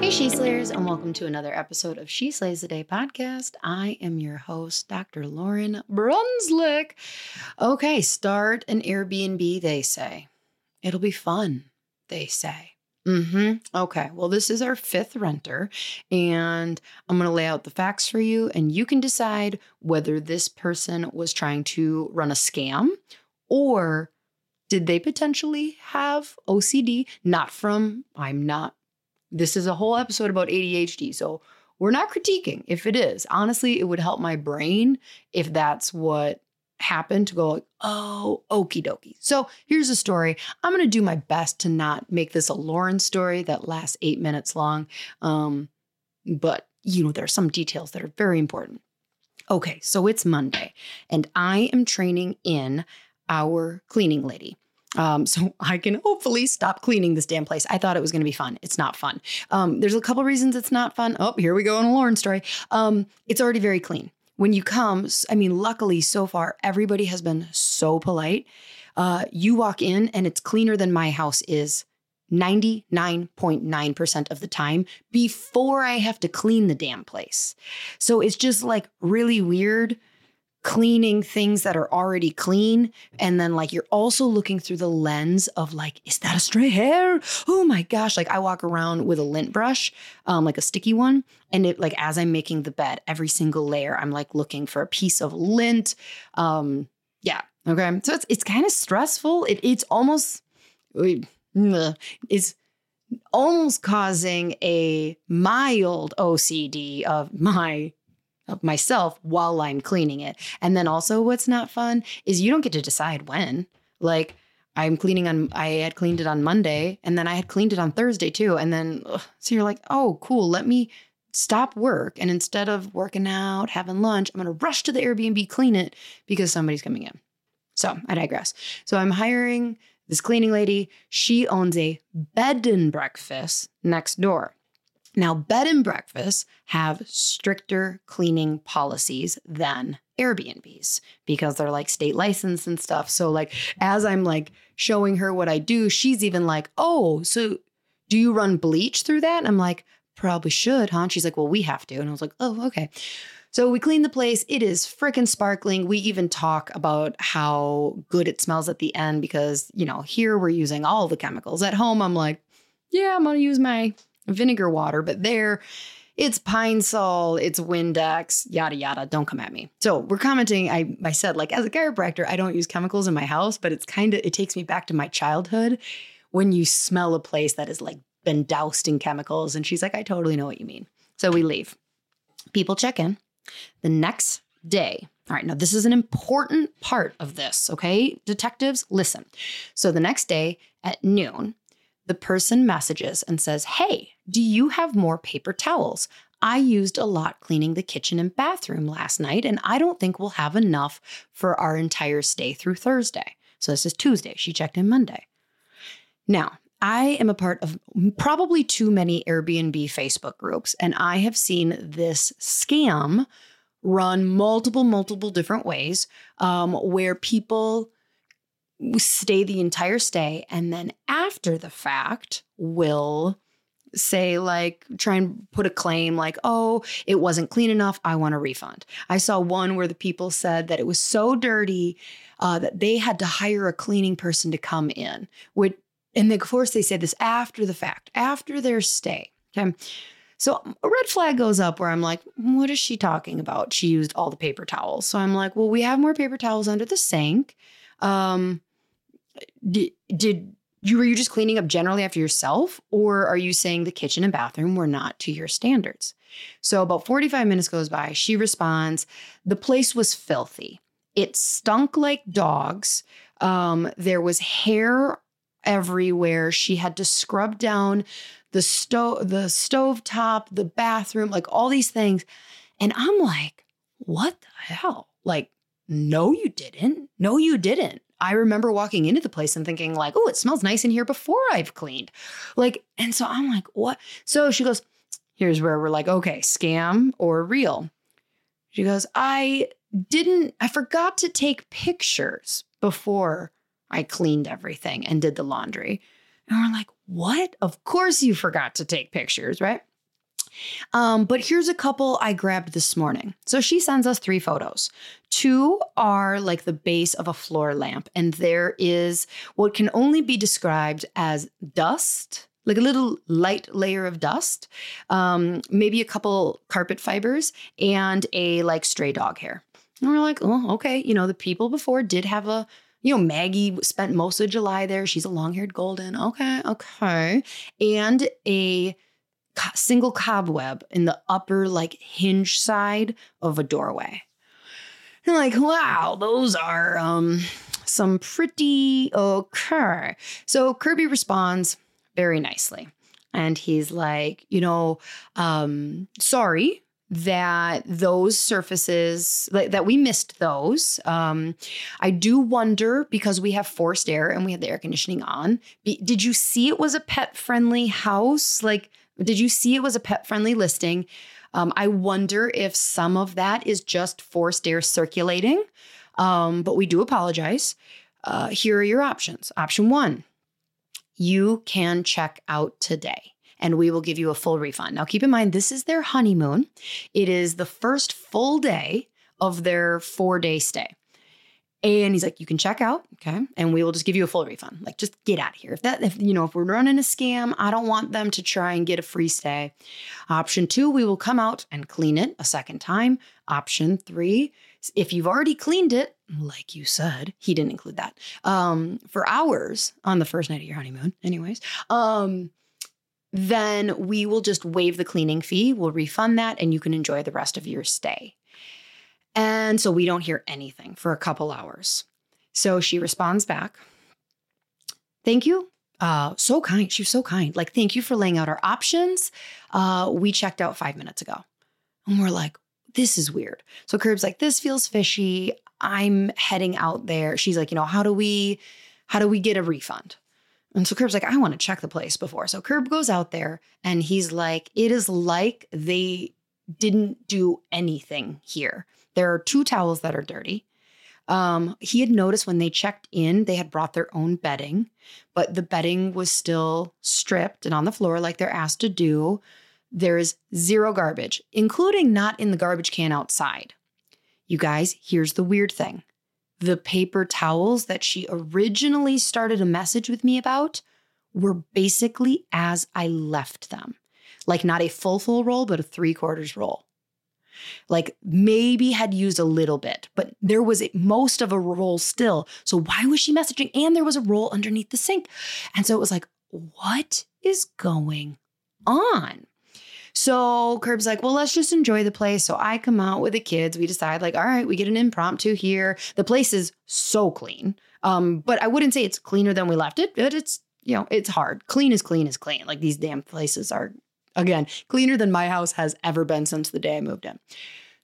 Hey, She Slayers, and welcome to another episode of She Slays the Day podcast. I am your host, Dr. Lauryn Brunslick. Okay, start an Airbnb, they say. It'll be fun, they say. Mm-hmm. Okay. Well, this is our fifth renter, and I'm going to lay out the facts for you, and you can decide whether this person was trying to run a scam or did they potentially have OCD? Not from, I'm not this is a whole episode about ADHD. So we're not critiquing if it is. Honestly, it would help my brain if that's what happened to go like, oh, okie dokie. So here's a story. I'm going to do my best to not make this a Lauryn story that lasts eight minutes long. Um, but, you know, there are some details that are very important. Okay, so it's Monday, and I am training in our cleaning lady. Um, so I can hopefully stop cleaning this damn place. I thought it was going to be fun. It's not fun. Um, there's a couple reasons it's not fun. Oh, here we go on a Lauryn story. Um, it's already very clean. When you come, I mean, luckily so far, everybody has been so polite. Uh, you walk in and it's cleaner than my house is 99.9% of the time before I have to clean the damn place. So it's just like really weird cleaning things that are already clean. And then like you're also looking through the lens of like is that a stray hair? Oh my gosh. Like i walk around with a lint brush um like a sticky one. And it like as i'm making the bed every single layer i'm like looking for a piece of lint. Um yeah. Okay. So it's it's kind of stressful. It, it's almost it's almost causing a mild ocd of my myself while I'm cleaning it. And then also what's not fun is you don't get to decide when. Like I'm cleaning on I had cleaned it on Monday and then I had cleaned it on Thursday too. And then ugh, so you're like, "Oh, cool, let me stop work and instead of working out, having lunch, I'm going to rush to the Airbnb clean it because somebody's coming in." So, I digress. So I'm hiring this cleaning lady. She owns a bed and breakfast next door. Now, bed and breakfasts have stricter cleaning policies than Airbnbs because they're like state licensed and stuff. So, like, as I'm like showing her what I do, she's even like, Oh, so do you run bleach through that? And I'm like, Probably should, huh? And she's like, Well, we have to. And I was like, Oh, okay. So we clean the place. It is freaking sparkling. We even talk about how good it smells at the end because, you know, here we're using all the chemicals. At home, I'm like, yeah, I'm going to use my vinegar water, but there it's pine sol, it's Windex, yada yada. Don't come at me. So we're commenting. I I said like as a chiropractor, I don't use chemicals in my house, but it's kind of it takes me back to my childhood when you smell a place that has like been doused in chemicals. And she's like, I totally know what you mean. So we leave. People check in. The next day. All right, now this is an important part of this, okay? Detectives, listen. So the next day at noon, the person messages and says, Hey, do you have more paper towels? I used a lot cleaning the kitchen and bathroom last night, and I don't think we'll have enough for our entire stay through Thursday. So this is Tuesday. She checked in Monday. Now, I am a part of probably too many Airbnb Facebook groups, and I have seen this scam run multiple, multiple different ways um, where people stay the entire stay and then after the fact will say like try and put a claim like, "Oh, it wasn't clean enough. I want a refund." I saw one where the people said that it was so dirty uh, that they had to hire a cleaning person to come in. Which, and of course, they say this after the fact, after their stay. Okay. So a red flag goes up where I'm like, what is she talking about? She used all the paper towels. So I'm like, well, we have more paper towels under the sink. Um, did, did you were you just cleaning up generally after yourself, or are you saying the kitchen and bathroom were not to your standards? So about 45 minutes goes by. She responds, the place was filthy. It stunk like dogs. Um, there was hair everywhere. She had to scrub down the stove, the stove top, the bathroom, like all these things. And I'm like, what the hell? Like, no, you didn't. No, you didn't. I remember walking into the place and thinking, like, oh, it smells nice in here before I've cleaned. Like, and so I'm like, what? So she goes, here's where we're like, okay, scam or real. She goes, I didn't, I forgot to take pictures before I cleaned everything and did the laundry. And we're like, what? Of course you forgot to take pictures, right? Um, but here's a couple I grabbed this morning. So she sends us three photos. Two are like the base of a floor lamp, and there is what can only be described as dust, like a little light layer of dust, um, maybe a couple carpet fibers, and a like stray dog hair. And we're like, oh, okay. You know, the people before did have a you know, Maggie spent most of July there. She's a long haired golden. Okay, okay. And a single cobweb in the upper, like, hinge side of a doorway. And like, wow, those are um, some pretty okay. So Kirby responds very nicely. And he's like, you know, um, sorry that those surfaces that we missed those um, i do wonder because we have forced air and we had the air conditioning on did you see it was a pet friendly house like did you see it was a pet friendly listing um, i wonder if some of that is just forced air circulating um, but we do apologize uh, here are your options option one you can check out today and we will give you a full refund. Now, keep in mind, this is their honeymoon. It is the first full day of their four day stay. And he's like, you can check out, okay, and we will just give you a full refund. Like, just get out of here. If that, if you know, if we're running a scam, I don't want them to try and get a free stay. Option two, we will come out and clean it a second time. Option three, if you've already cleaned it, like you said, he didn't include that um, for hours on the first night of your honeymoon, anyways. Um, then we will just waive the cleaning fee. We'll refund that and you can enjoy the rest of your stay. And so we don't hear anything for a couple hours. So she responds back Thank you. Uh, so kind. She was so kind. Like, thank you for laying out our options. Uh, we checked out five minutes ago. And we're like, this is weird. So Curb's like, this feels fishy. I'm heading out there. She's like, you know, how do we, how do we get a refund? And so Curb's like, I want to check the place before. So Curb goes out there and he's like, it is like they didn't do anything here. There are two towels that are dirty. Um, he had noticed when they checked in, they had brought their own bedding, but the bedding was still stripped and on the floor like they're asked to do. There's zero garbage, including not in the garbage can outside. You guys, here's the weird thing the paper towels that she originally started a message with me about were basically as I left them. Like not a full, full roll, but a three quarters roll. Like maybe had used a little bit, but there was most of a roll still. So why was she messaging? And there was a roll underneath the sink. And so it was like, what is going on? So Curb's like, well, let's just enjoy the place. So I come out with the kids. We decide, like, all right, we get an impromptu here. The place is so clean. Um, but I wouldn't say it's cleaner than we left it, but it's, you know, it's hard. Clean is clean is clean. Like these damn places are, again, cleaner than my house has ever been since the day I moved in.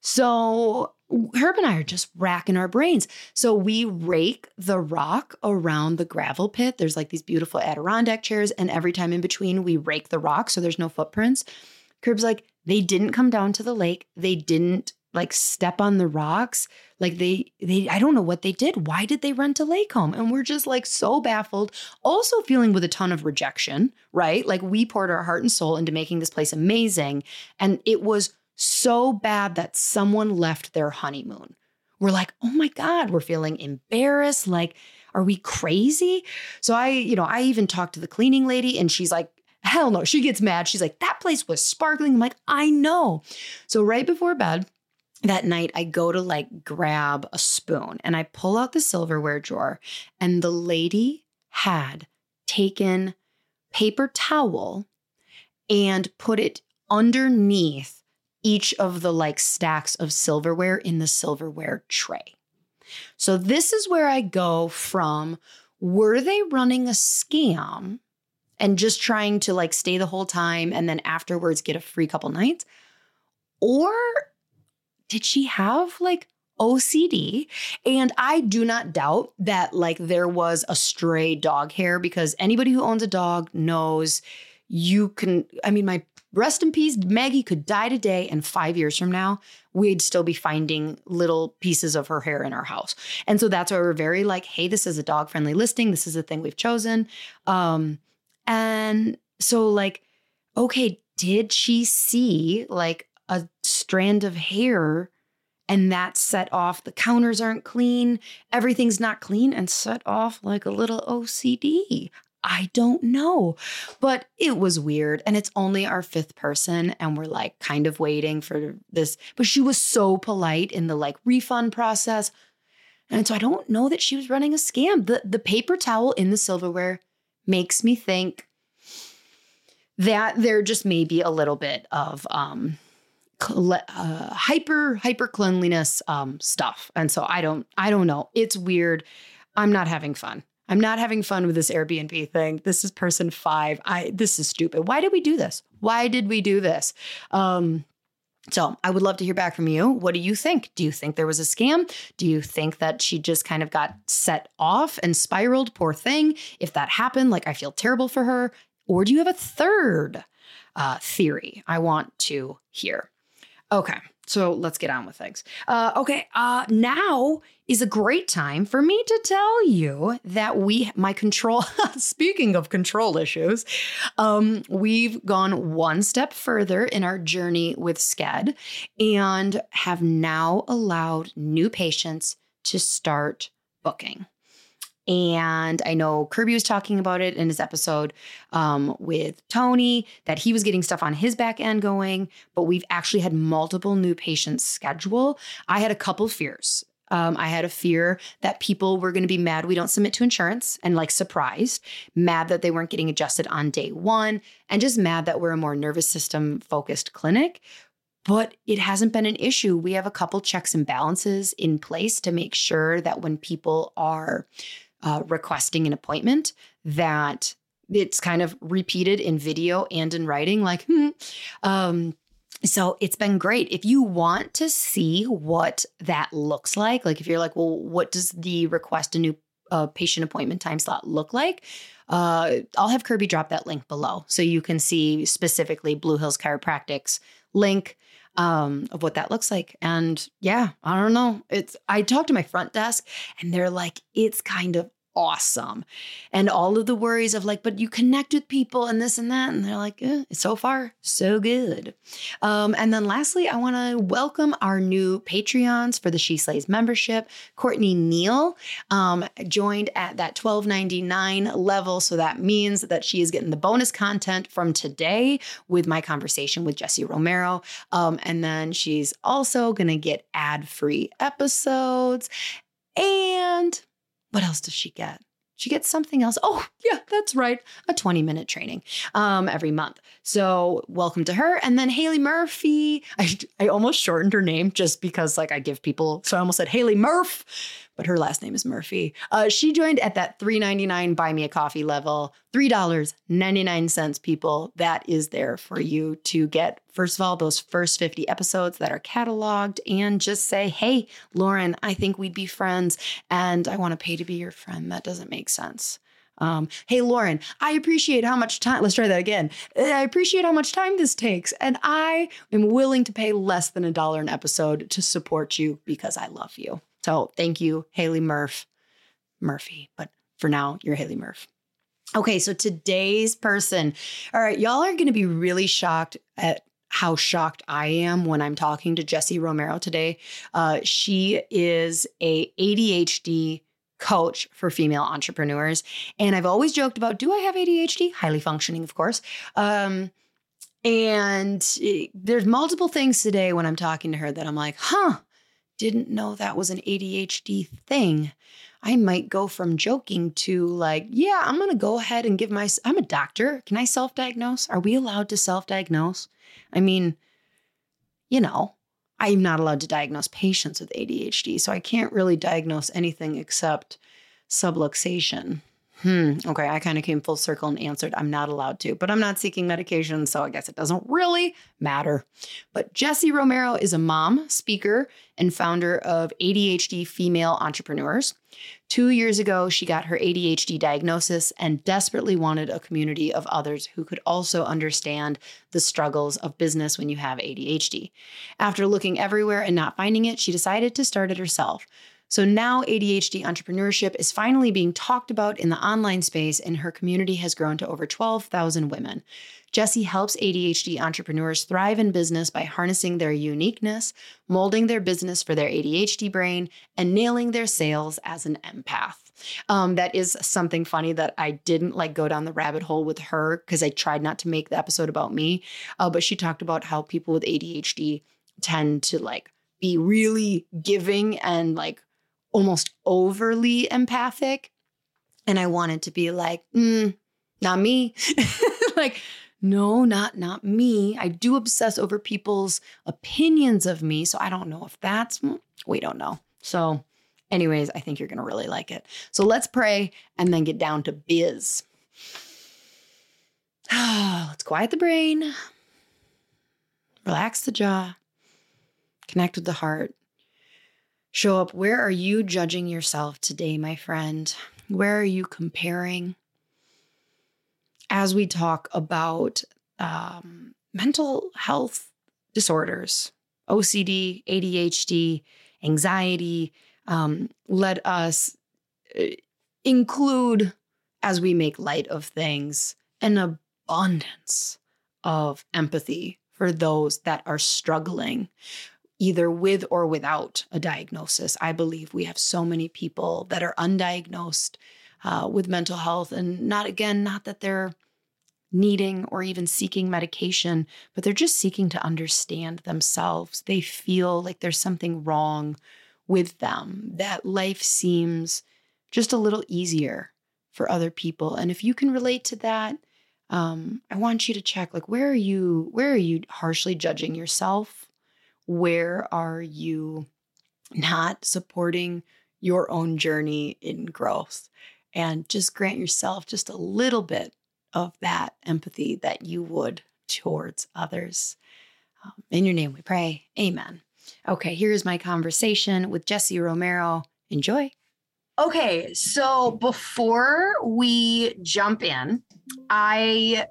So Herb and I are just racking our brains. So we rake the rock around the gravel pit. There's like these beautiful Adirondack chairs, and every time in between, we rake the rock so there's no footprints. Curb's like, they didn't come down to the lake. They didn't like step on the rocks. Like they they I don't know what they did. Why did they a lake home? And we're just like so baffled. Also feeling with a ton of rejection, right? Like we poured our heart and soul into making this place amazing and it was so bad that someone left their honeymoon. We're like, "Oh my god, we're feeling embarrassed like are we crazy? So I, you know, I even talked to the cleaning lady and she's like, hell no. She gets mad. She's like, that place was sparkling. I'm like, I know. So right before bed, that night I go to like grab a spoon and I pull out the silverware drawer and the lady had taken paper towel and put it underneath each of the like stacks of silverware in the silverware tray. So this is where I go from were they running a scam and just trying to like stay the whole time and then afterwards get a free couple nights? Or did she have like OCD. And I do not doubt that like there was a stray dog hair because anybody who owns a dog knows you can. I mean, my rest in peace, Maggie could die today, and five years from now, we'd still be finding little pieces of her hair in our house. And so that's why we're very like, hey, this is a dog friendly listing. This is the thing we've chosen. Um, and so, like, okay, did she see like strand of hair? And that set off the counters aren't clean, everything's not clean, and set off like a little OCD. I don't know. But it was weird. And it's only our fifth person. And we're like kind of waiting for this. But she was so polite in the like refund process. And so I don't know that she was running a scam. The, the paper towel in the silverware makes me think that there just may be a little bit of um, uh, hyper hyper cleanliness um, stuff and so i don't i don't know it's weird i'm not having fun I'm not having fun with this Airbnb thing. This is person five. I this is stupid. Why did we do this? Why did we do this? Um, so I would love to hear back from you. What do you think? Do you think there was a scam? Do you think that she just kind of got set off and spiraled? Poor thing. If that happened, like I feel terrible for her. Or do you have a third uh, theory I want to hear? Okay. So let's get on with things. Uh, okay, uh, now is a great time for me to tell you that we, my control, speaking of control issues, um, we've gone one step further in our journey with Sked and have now allowed new patients to start booking. And I know Kirby was talking about it in his episode um, with Tony that he was getting stuff on his back end going, but we've actually had multiple new patients schedule. I had a couple fears. Um, I had a fear that people were going to be mad we don't submit to insurance and like surprised, mad that they weren't getting adjusted on day one, and just mad that we're a more nervous system focused clinic but it hasn't been an issue. We have a couple checks and balances in place to make sure that when people are uh, requesting an appointment that it's kind of repeated in video and in writing like hmm. um, so it's been great if you want to see what that looks like like if you're like well what does the request a new uh, patient appointment time slot look like uh, i'll have kirby drop that link below so you can see specifically blue hills chiropractic's link um, of what that looks like. And yeah, I don't know. It's I talked to my front desk and they're like, it's kind of awesome. And all of the worries of like, but you connect with people and this and that. And they're like, eh, so far, so good. Um, and then lastly, I want to welcome our new Patreons for the She Slays membership. Courtney Neal um, joined at that $12.99 level. So that means that she is getting the bonus content from today with my conversation with Jessi Romero. Um, and then she's also going to get ad free episodes. And what else does she get? She gets something else. Oh, yeah, that's right. A 20 minute training um, every month. So, welcome to her. And then Haley Murphy. I, I almost shortened her name just because, like, I give people, so I almost said Haley Murph but her last name is Murphy. Uh, she joined at that $3.99 buy me a coffee level. $3.99, people. That is there for you to get, first of all, those first 50 episodes that are cataloged and just say, hey, Lauryn, I think we'd be friends and I want to pay to be your friend. That doesn't make sense. Um, hey, Lauryn, I appreciate how much time. Let's try that again. I appreciate how much time this takes. And I am willing to pay less than a dollar an episode to support you because I love you. So thank you, Haley Murph. Murphy, but for now, you're Haley Murph. Okay, so today's person. All right, y'all are going to be really shocked at how shocked I am when I'm talking to Jessi Romero today. Uh, she is a ADHD coach for female entrepreneurs, and I've always joked about, do I have ADHD? Highly functioning, of course. Um, and it, there's multiple things today when I'm talking to her that I'm like, huh, didn't know that was an ADHD thing. I might go from joking to like, yeah, I'm going to go ahead and give my, I'm a doctor. Can I self diagnose? Are we allowed to self diagnose? I mean, you know, I'm not allowed to diagnose patients with ADHD, so I can't really diagnose anything except subluxation. Hmm. Okay. I kind of came full circle and answered, I'm not allowed to, but I'm not seeking medication. So I guess it doesn't really matter. But Jessi Romero is a mom, speaker, and founder of ADHD Female Entrepreneurs. Two years ago, she got her ADHD diagnosis and desperately wanted a community of others who could also understand the struggles of business when you have ADHD. After looking everywhere and not finding it, she decided to start it herself. So now ADHD entrepreneurship is finally being talked about in the online space, and her community has grown to over 12,000 women. Jessi helps ADHD entrepreneurs thrive in business by harnessing their uniqueness, molding their business for their ADHD brain, and nailing their sales as an empath. Um, that is something funny that I didn't like go down the rabbit hole with her because I tried not to make the episode about me. Uh, but she talked about how people with ADHD tend to like be really giving and like almost overly empathic. And I wanted to be like, mm, not me. like, no, not not me. I do obsess over people's opinions of me, so I don't know if that's we don't know. So, anyways, I think you're going to really like it. So, let's pray and then get down to biz. let's quiet the brain. Relax the jaw. Connect with the heart. Show up. Where are you judging yourself today, my friend? Where are you comparing? As we talk about um, mental health disorders, OCD, ADHD, anxiety, um, let us uh, include, as we make light of things, an abundance of empathy for those that are struggling either with or without a diagnosis. I believe we have so many people that are undiagnosed uh, with mental health, and not again, not that they're needing or even seeking medication, but they're just seeking to understand themselves. They feel like there's something wrong with them, that life seems just a little easier for other people. And if you can relate to that, um, I want you to check like where are you where are you harshly judging yourself where are you not supporting your own journey in growth? And just grant yourself just a little bit of that empathy that you would towards others. Um, in your name we pray. Amen. Okay, here's my conversation with Jessi Romero. Enjoy. Okay, so before we jump in, I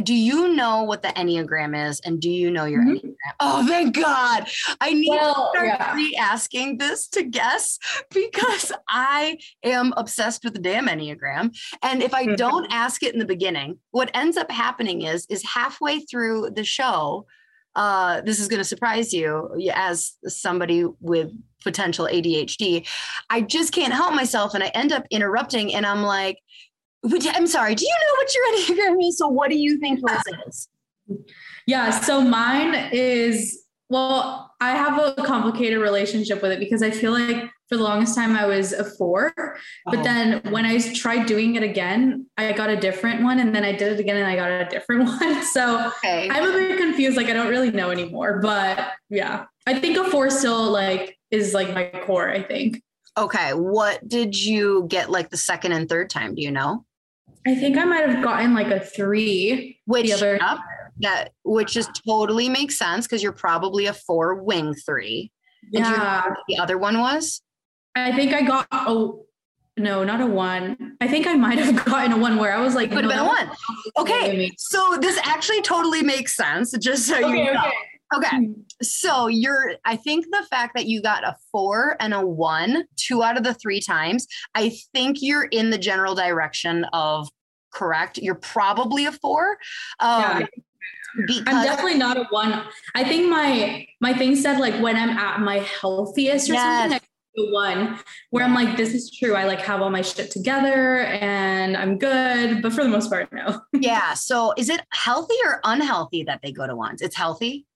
do you know what the Enneagram is? And do you know your mm-hmm. Enneagram? Oh, thank God. I need well, to start yeah. re asking this to guess because I am obsessed with the damn Enneagram. And if I mm-hmm. don't ask it in the beginning, what ends up happening is, is halfway through the show, uh, this is going to surprise you as somebody with potential ADHD. I just can't help myself and I end up interrupting and I'm like, I'm sorry, do you know what your Enneagram is? So what do you think yours is? Yeah, so mine is well, I have a complicated relationship with it because I feel like for the longest time I was a four. But oh. then when I tried doing it again, I got a different one. And then I did it again and I got a different one. So okay. I'm a bit confused. Like I don't really know anymore. But yeah, I think a four still like is like my core, I think. Okay. What did you get like the second and third time? Do you know? I think I might have gotten like a three. Which the other yep, that which just totally makes sense because you're probably a four wing three. Yeah. the other one was? I think I got a no, not a one. I think I might have gotten a one where I was like, Would have been a one. Okay. So this actually totally makes sense, just so Okay, you know. okay. Okay. So you're, I think the fact that you got a four and a one, two out of the three times, I think you're in the general direction of correct. You're probably a four. Um, Yeah. because I'm definitely not a one. I think my my thing said like when I'm at my healthiest or something, Yes. I the one where I'm like, this is true. I like have all my shit together and I'm good. But for the most part, no. yeah. So is it healthy or unhealthy that they go to ones? It's healthy.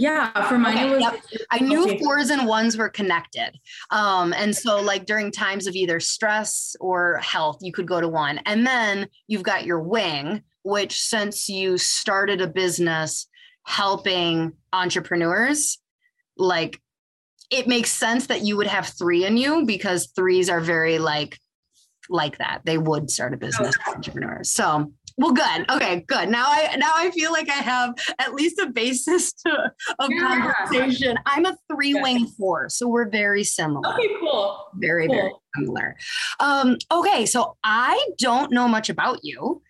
Yeah, for mine Okay, it was yep. I knew Okay. fours and ones were connected. Um, and so like during times of either stress or health, you could go to one. And then you've got your wing, which since you started a business helping entrepreneurs, like it makes sense that you would have three in you because threes are very like like that. They would start a business entrepreneurs. So well, good. Okay, good. Now I now I feel like I have at least a basis to, of Yeah. conversation. I'm a three wing four, so we're very similar. okay, cool. Very, very similar. Um, okay, so I don't know much about you.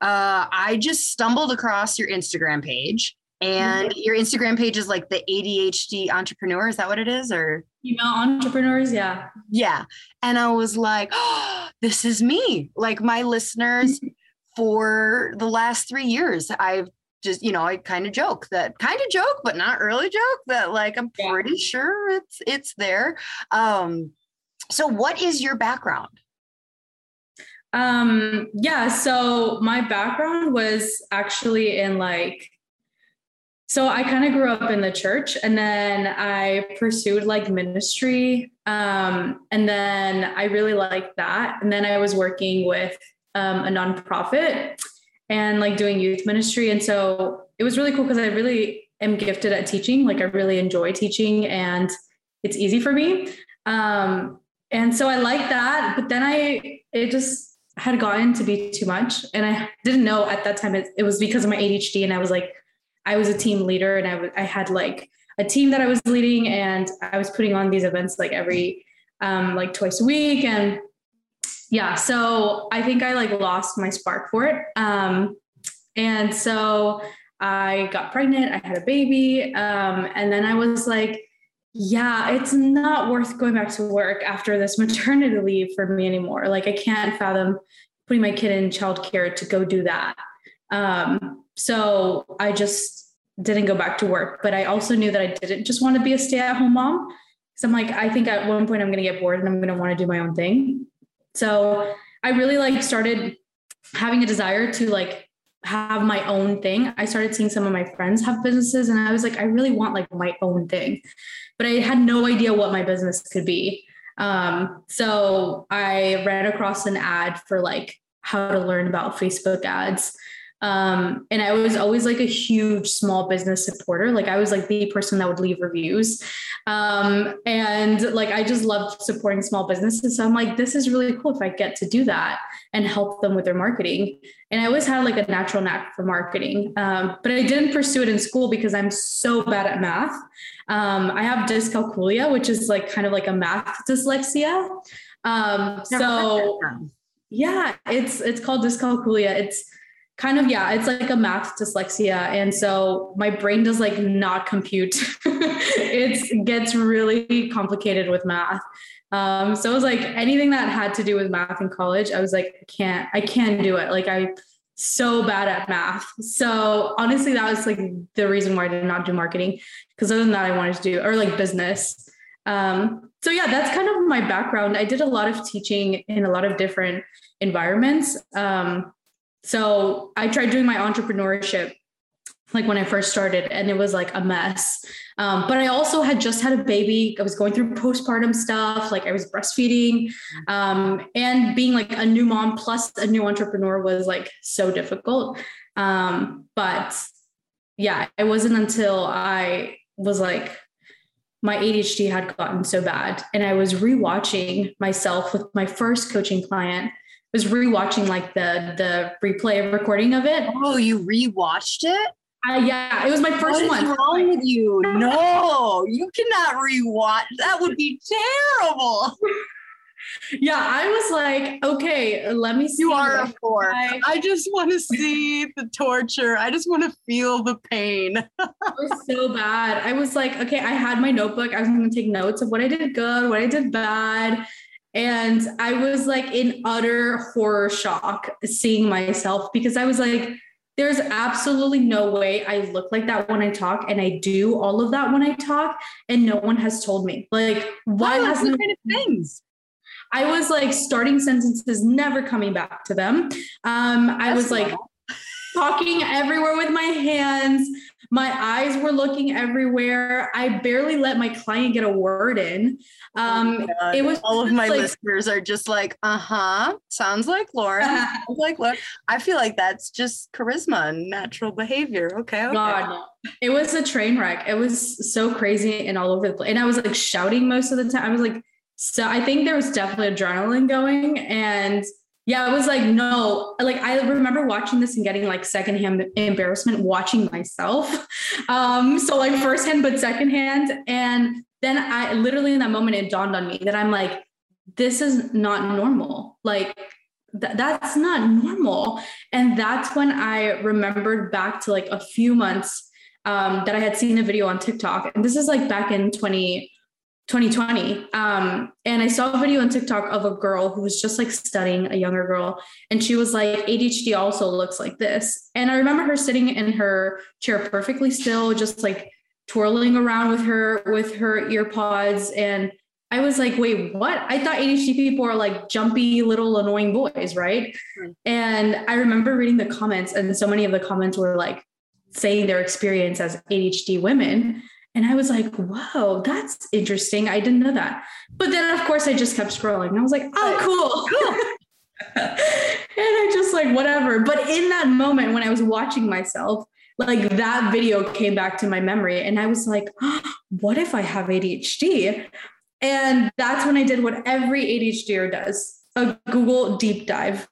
Uh, I just stumbled across your Instagram page, and Mm-hmm. your Instagram page is like the ADHD entrepreneur. Is that what it is? Or Female entrepreneurs, yeah. yeah. And I was like, oh, this is me. Like my listeners for the last three years, I've just, you know, I kind of joke that kind of joke, but not really joke that like I'm Yeah. pretty sure it's it's there. Um, so what is your background? Um, yeah, so my background was actually in like so I kind of grew up in the church and then I pursued like ministry. Um, and then I really liked that. And then I was working with um, a nonprofit and like doing youth ministry. And so it was really cool because I really am gifted at teaching. Like I really enjoy teaching and it's easy for me. Um, and so I like that. But then I, it just had gotten to be too much. And I didn't know at that time it, it was because of my ADHD. And I was like, I was a team leader and I w- I had like a team that I was leading and I was putting on these events like every, um, like twice a week. And yeah, so I think I like lost my spark for it. Um, and so I got pregnant, I had a baby. Um, and then I was like, yeah, it's not worth going back to work after this maternity leave for me anymore. Like I can't fathom putting my kid in childcare to go do that. Um, so I just didn't go back to work. But I also knew that I didn't just want to be a stay-at-home mom. So I'm like, I think at one point I'm gonna get bored and I'm gonna want to do my own thing. So I really like started having a desire to like have my own thing. I started seeing some of my friends have businesses and I was like, I really want like my own thing. But I had no idea what my business could be. Um, so I ran across an ad for like how to learn about Facebook ads. Um, and I was always like a huge small business supporter. Like I was like the person that would leave reviews. Um, and like I just loved supporting small businesses. So I'm like, this is really cool if I get to do that and help them with their marketing. And I always had like a natural knack for marketing. Um, but I didn't pursue it in school because I'm so bad at math. Um, I have dyscalculia, which is like kind of like a math dyslexia. Um, so yeah, it's it's called dyscalculia. It's kind of yeah, it's like a math dyslexia, and so my brain does like not compute. it gets really complicated with math. Um, so it was like anything that had to do with math in college, I was like, I can't, I can't do it. Like I'm so bad at math. So honestly, that was like the reason why I did not do marketing. Because other than that, I wanted to do or like business. Um, so yeah, that's kind of my background. I did a lot of teaching in a lot of different environments. Um, so I tried doing my entrepreneurship like when I first started, and it was like a mess. Um, but I also had just had a baby. I was going through postpartum stuff, like I was breastfeeding, um, and being like a new mom plus a new entrepreneur was like so difficult. Um, but yeah, it wasn't until I was like my ADHD had gotten so bad, and I was rewatching myself with my first coaching client. Was rewatching like the the replay recording of it. Oh, you rewatched it? Uh, yeah, it was my first what one. wrong with you? No, you cannot rewatch. That would be terrible. yeah, I was like, okay, let me see. You are a four. I, I just want to see the torture. I just want to feel the pain. it was so bad. I was like, okay, I had my notebook. I was going to take notes of what I did good, what I did bad. And I was like in utter horror shock seeing myself because I was like, there's absolutely no way I look like that when I talk, and I do all of that when I talk, and no one has told me. Like, why oh, hasn't kind of things? I was like starting sentences, never coming back to them. Um, I was like talking everywhere with my hands. My eyes were looking everywhere. I barely let my client get a word in. Um, oh it was all of my like, listeners are just like, uh huh, sounds like Lauryn. sounds like Lauryn. I feel like that's just charisma and natural behavior. Okay, okay. God, it was a train wreck. It was so crazy and all over the place. And I was like shouting most of the time. I was like, so I think there was definitely adrenaline going and yeah, I was like, no, like I remember watching this and getting like secondhand embarrassment watching myself. Um, so like firsthand, but secondhand. And then I literally in that moment, it dawned on me that I'm like, this is not normal. Like th- that's not normal. And that's when I remembered back to like a few months um, that I had seen a video on TikTok. And this is like back in 20, 2020. Um, and I saw a video on TikTok of a girl who was just like studying a younger girl. And she was like, ADHD also looks like this. And I remember her sitting in her chair perfectly still, just like twirling around with her with her ear pods. And I was like, wait, what? I thought ADHD people are like jumpy little annoying boys, right? Mm-hmm. And I remember reading the comments, and so many of the comments were like saying their experience as ADHD women. And I was like, whoa, that's interesting. I didn't know that. But then, of course, I just kept scrolling. And I was like, oh, cool. cool. and I just like, whatever. But in that moment, when I was watching myself, like that video came back to my memory. And I was like, oh, what if I have ADHD? And that's when I did what every ADHDer does a Google deep dive.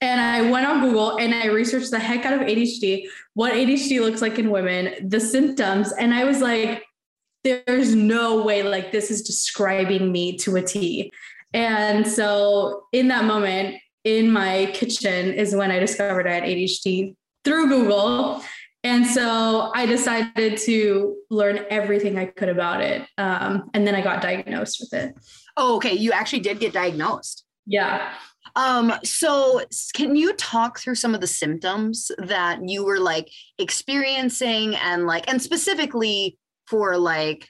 And I went on Google and I researched the heck out of ADHD, what ADHD looks like in women, the symptoms. And I was like, there's no way like this is describing me to a T. And so in that moment in my kitchen is when I discovered I had ADHD through Google. And so I decided to learn everything I could about it. Um, and then I got diagnosed with it. Oh, okay. You actually did get diagnosed. Yeah. Um, so can you talk through some of the symptoms that you were like experiencing and like, and specifically for like,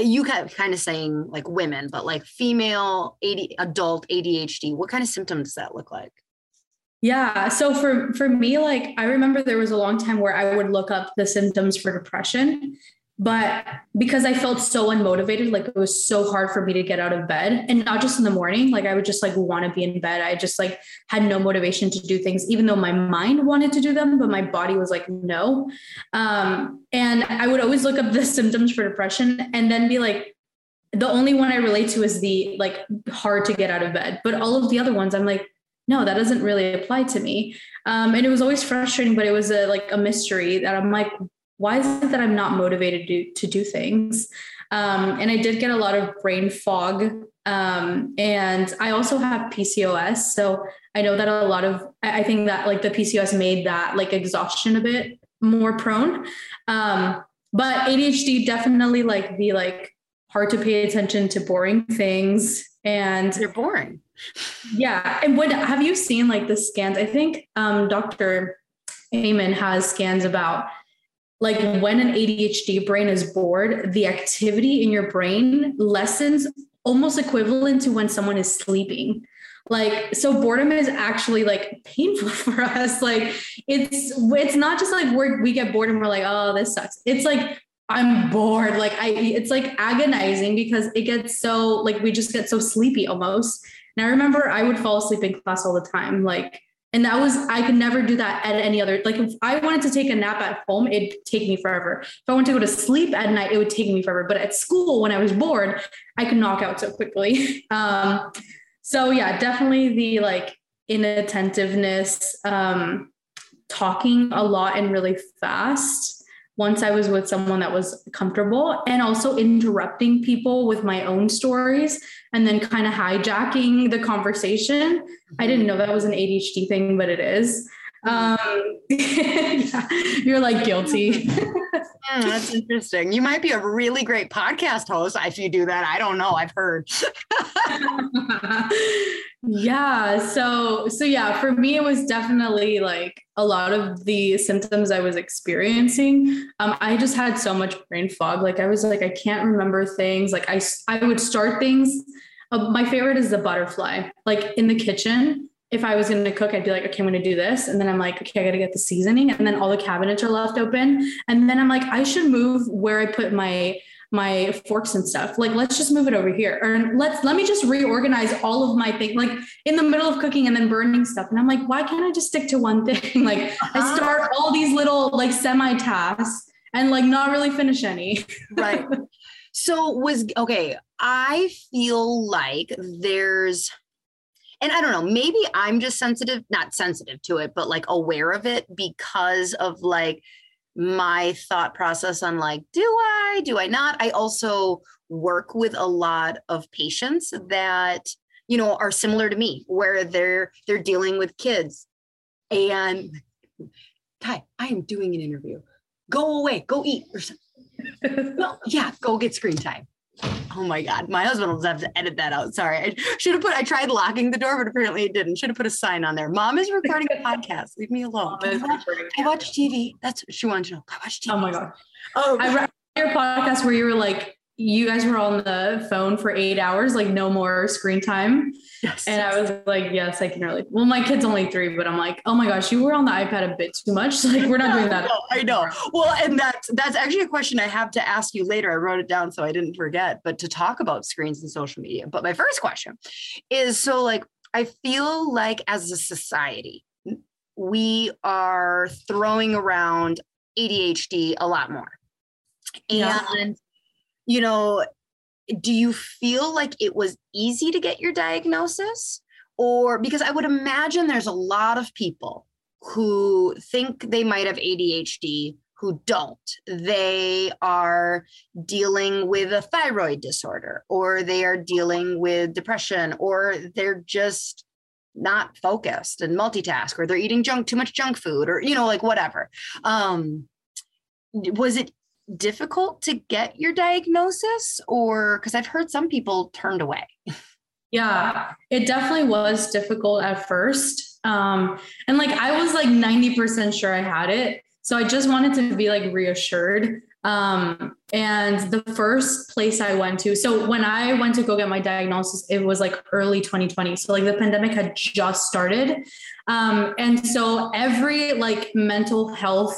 you kind of saying like women, but like female AD, adult ADHD, what kind of symptoms does that look like? Yeah. So for for me, like I remember there was a long time where I would look up the symptoms for depression but because I felt so unmotivated, like it was so hard for me to get out of bed and not just in the morning, like I would just like want to be in bed. I just like had no motivation to do things, even though my mind wanted to do them, but my body was like, no. Um, and I would always look up the symptoms for depression and then be like, the only one I relate to is the like hard to get out of bed. But all of the other ones, I'm like, no, that doesn't really apply to me. Um, and it was always frustrating, but it was a like a mystery that I'm like, why is it that I'm not motivated to, to do things? Um, and I did get a lot of brain fog. Um, and I also have PCOS. So I know that a lot of, I think that like the PCOS made that like exhaustion a bit more prone. Um, but ADHD definitely like the like hard to pay attention to boring things. And they're boring. Yeah. And what have you seen like the scans? I think um, Dr. Amen has scans about like when an ADHD brain is bored, the activity in your brain lessens almost equivalent to when someone is sleeping. Like so boredom is actually like painful for us. Like it's it's not just like we we get bored and we're like, oh, this sucks. It's like I'm bored. Like I it's like agonizing because it gets so like we just get so sleepy almost. And I remember I would fall asleep in class all the time. Like and that was, I could never do that at any other. Like if I wanted to take a nap at home, it'd take me forever. If I wanted to go to sleep at night, it would take me forever. But at school, when I was bored, I could knock out so quickly. Um, so yeah, definitely the like inattentiveness, um, talking a lot and really fast. Once I was with someone that was comfortable and also interrupting people with my own stories and then kind of hijacking the conversation. I didn't mm-hmm. know that was an ADHD thing, but it is. Um, yeah, you're like guilty. Mm, that's interesting. You might be a really great podcast host if you do that. I don't know. I've heard. yeah. So, so yeah, for me, it was definitely like a lot of the symptoms I was experiencing. Um, I just had so much brain fog. Like I was like, I can't remember things. Like I, I would start things. Uh, my favorite is the butterfly. Like in the kitchen, if I was going to cook, I'd be like, okay, I'm going to do this. And then I'm like, okay, I got to get the seasoning. And then all the cabinets are left open. And then I'm like, I should move where I put my my forks and stuff. Like, let's just move it over here. Or let's let me just reorganize all of my things, like in the middle of cooking and then burning stuff. And I'm like, why can't I just stick to one thing? like uh-huh. I start all these little like semi tasks and like not really finish any. right. So was okay. I feel like there's and I don't know, maybe I'm just sensitive, not sensitive to it, but like aware of it because of like my thought process on like, do I, do I not? I also work with a lot of patients that, you know, are similar to me, where they're they're dealing with kids. And Ty, I am doing an interview. Go away, go eat or something. well, yeah, go get screen time. Oh my God. My husband will have to edit that out. Sorry. I should have put, I tried locking the door, but apparently it didn't. Should have put a sign on there. Mom is recording a podcast. Leave me alone. I watch, I watch TV. That's what she wanted to know. I watch TV. Oh my God. Oh, I read your podcast where you were like, you guys were on the phone for eight hours, like no more screen time. Yes. And I was like, yes, I can relate. Well, my kid's only three, but I'm like, oh my gosh, you were on the iPad a bit too much. Like, we're not doing that. I know. Well, and that's that's actually a question I have to ask you later. I wrote it down so I didn't forget, but to talk about screens and social media. But my first question is so like I feel like as a society, we are throwing around ADHD a lot more. And yeah you know, do you feel like it was easy to get your diagnosis? Or because I would imagine there's a lot of people who think they might have ADHD who don't. They are dealing with a thyroid disorder, or they are dealing with depression, or they're just not focused and multitask, or they're eating junk, too much junk food, or, you know, like whatever. Um, was it difficult to get your diagnosis or because I've heard some people turned away? Yeah, it definitely was difficult at first. Um, and like I was like 90% sure I had it. So I just wanted to be like reassured. Um, and the first place I went to, so when I went to go get my diagnosis, it was like early 2020. So like the pandemic had just started. Um, and so every like mental health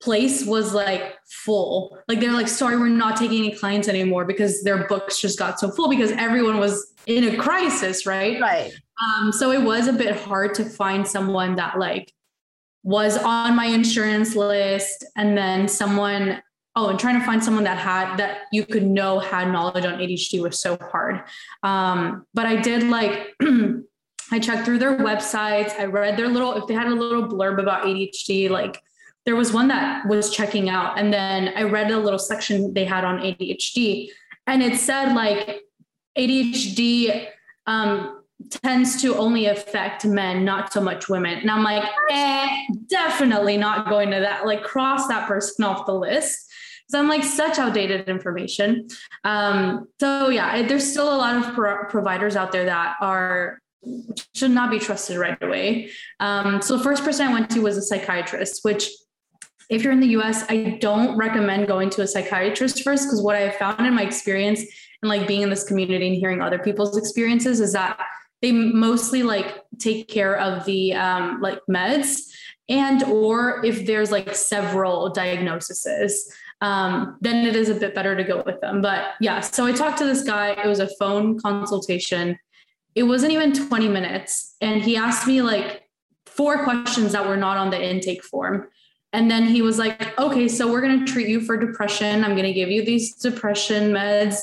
place was like full. Like they're like, sorry, we're not taking any clients anymore because their books just got so full because everyone was in a crisis, right? Right. Um, so it was a bit hard to find someone that like was on my insurance list and then someone oh and trying to find someone that had that you could know had knowledge on ADHD was so hard. Um, but I did like I checked through their websites. I read their little if they had a little blurb about ADHD, like there was one that was checking out and then i read a little section they had on adhd and it said like adhd um, tends to only affect men not so much women. And i'm like eh, definitely not going to that like cross that person off the list. So i'm like such outdated information. Um, so yeah there's still a lot of pro- providers out there that are should not be trusted right away. Um, so the first person i went to was a psychiatrist which if you're in the US, I don't recommend going to a psychiatrist first because what I have found in my experience and like being in this community and hearing other people's experiences is that they mostly like take care of the um, like meds and or if there's like several diagnoses um, then it is a bit better to go with them. But yeah so i talked to this guy. It was a phone consultation. It wasn't even 20 minutes and he asked me like four questions that were not on the intake form and then he was like, okay, so we're going to treat you for depression. I'm going to give you these depression meds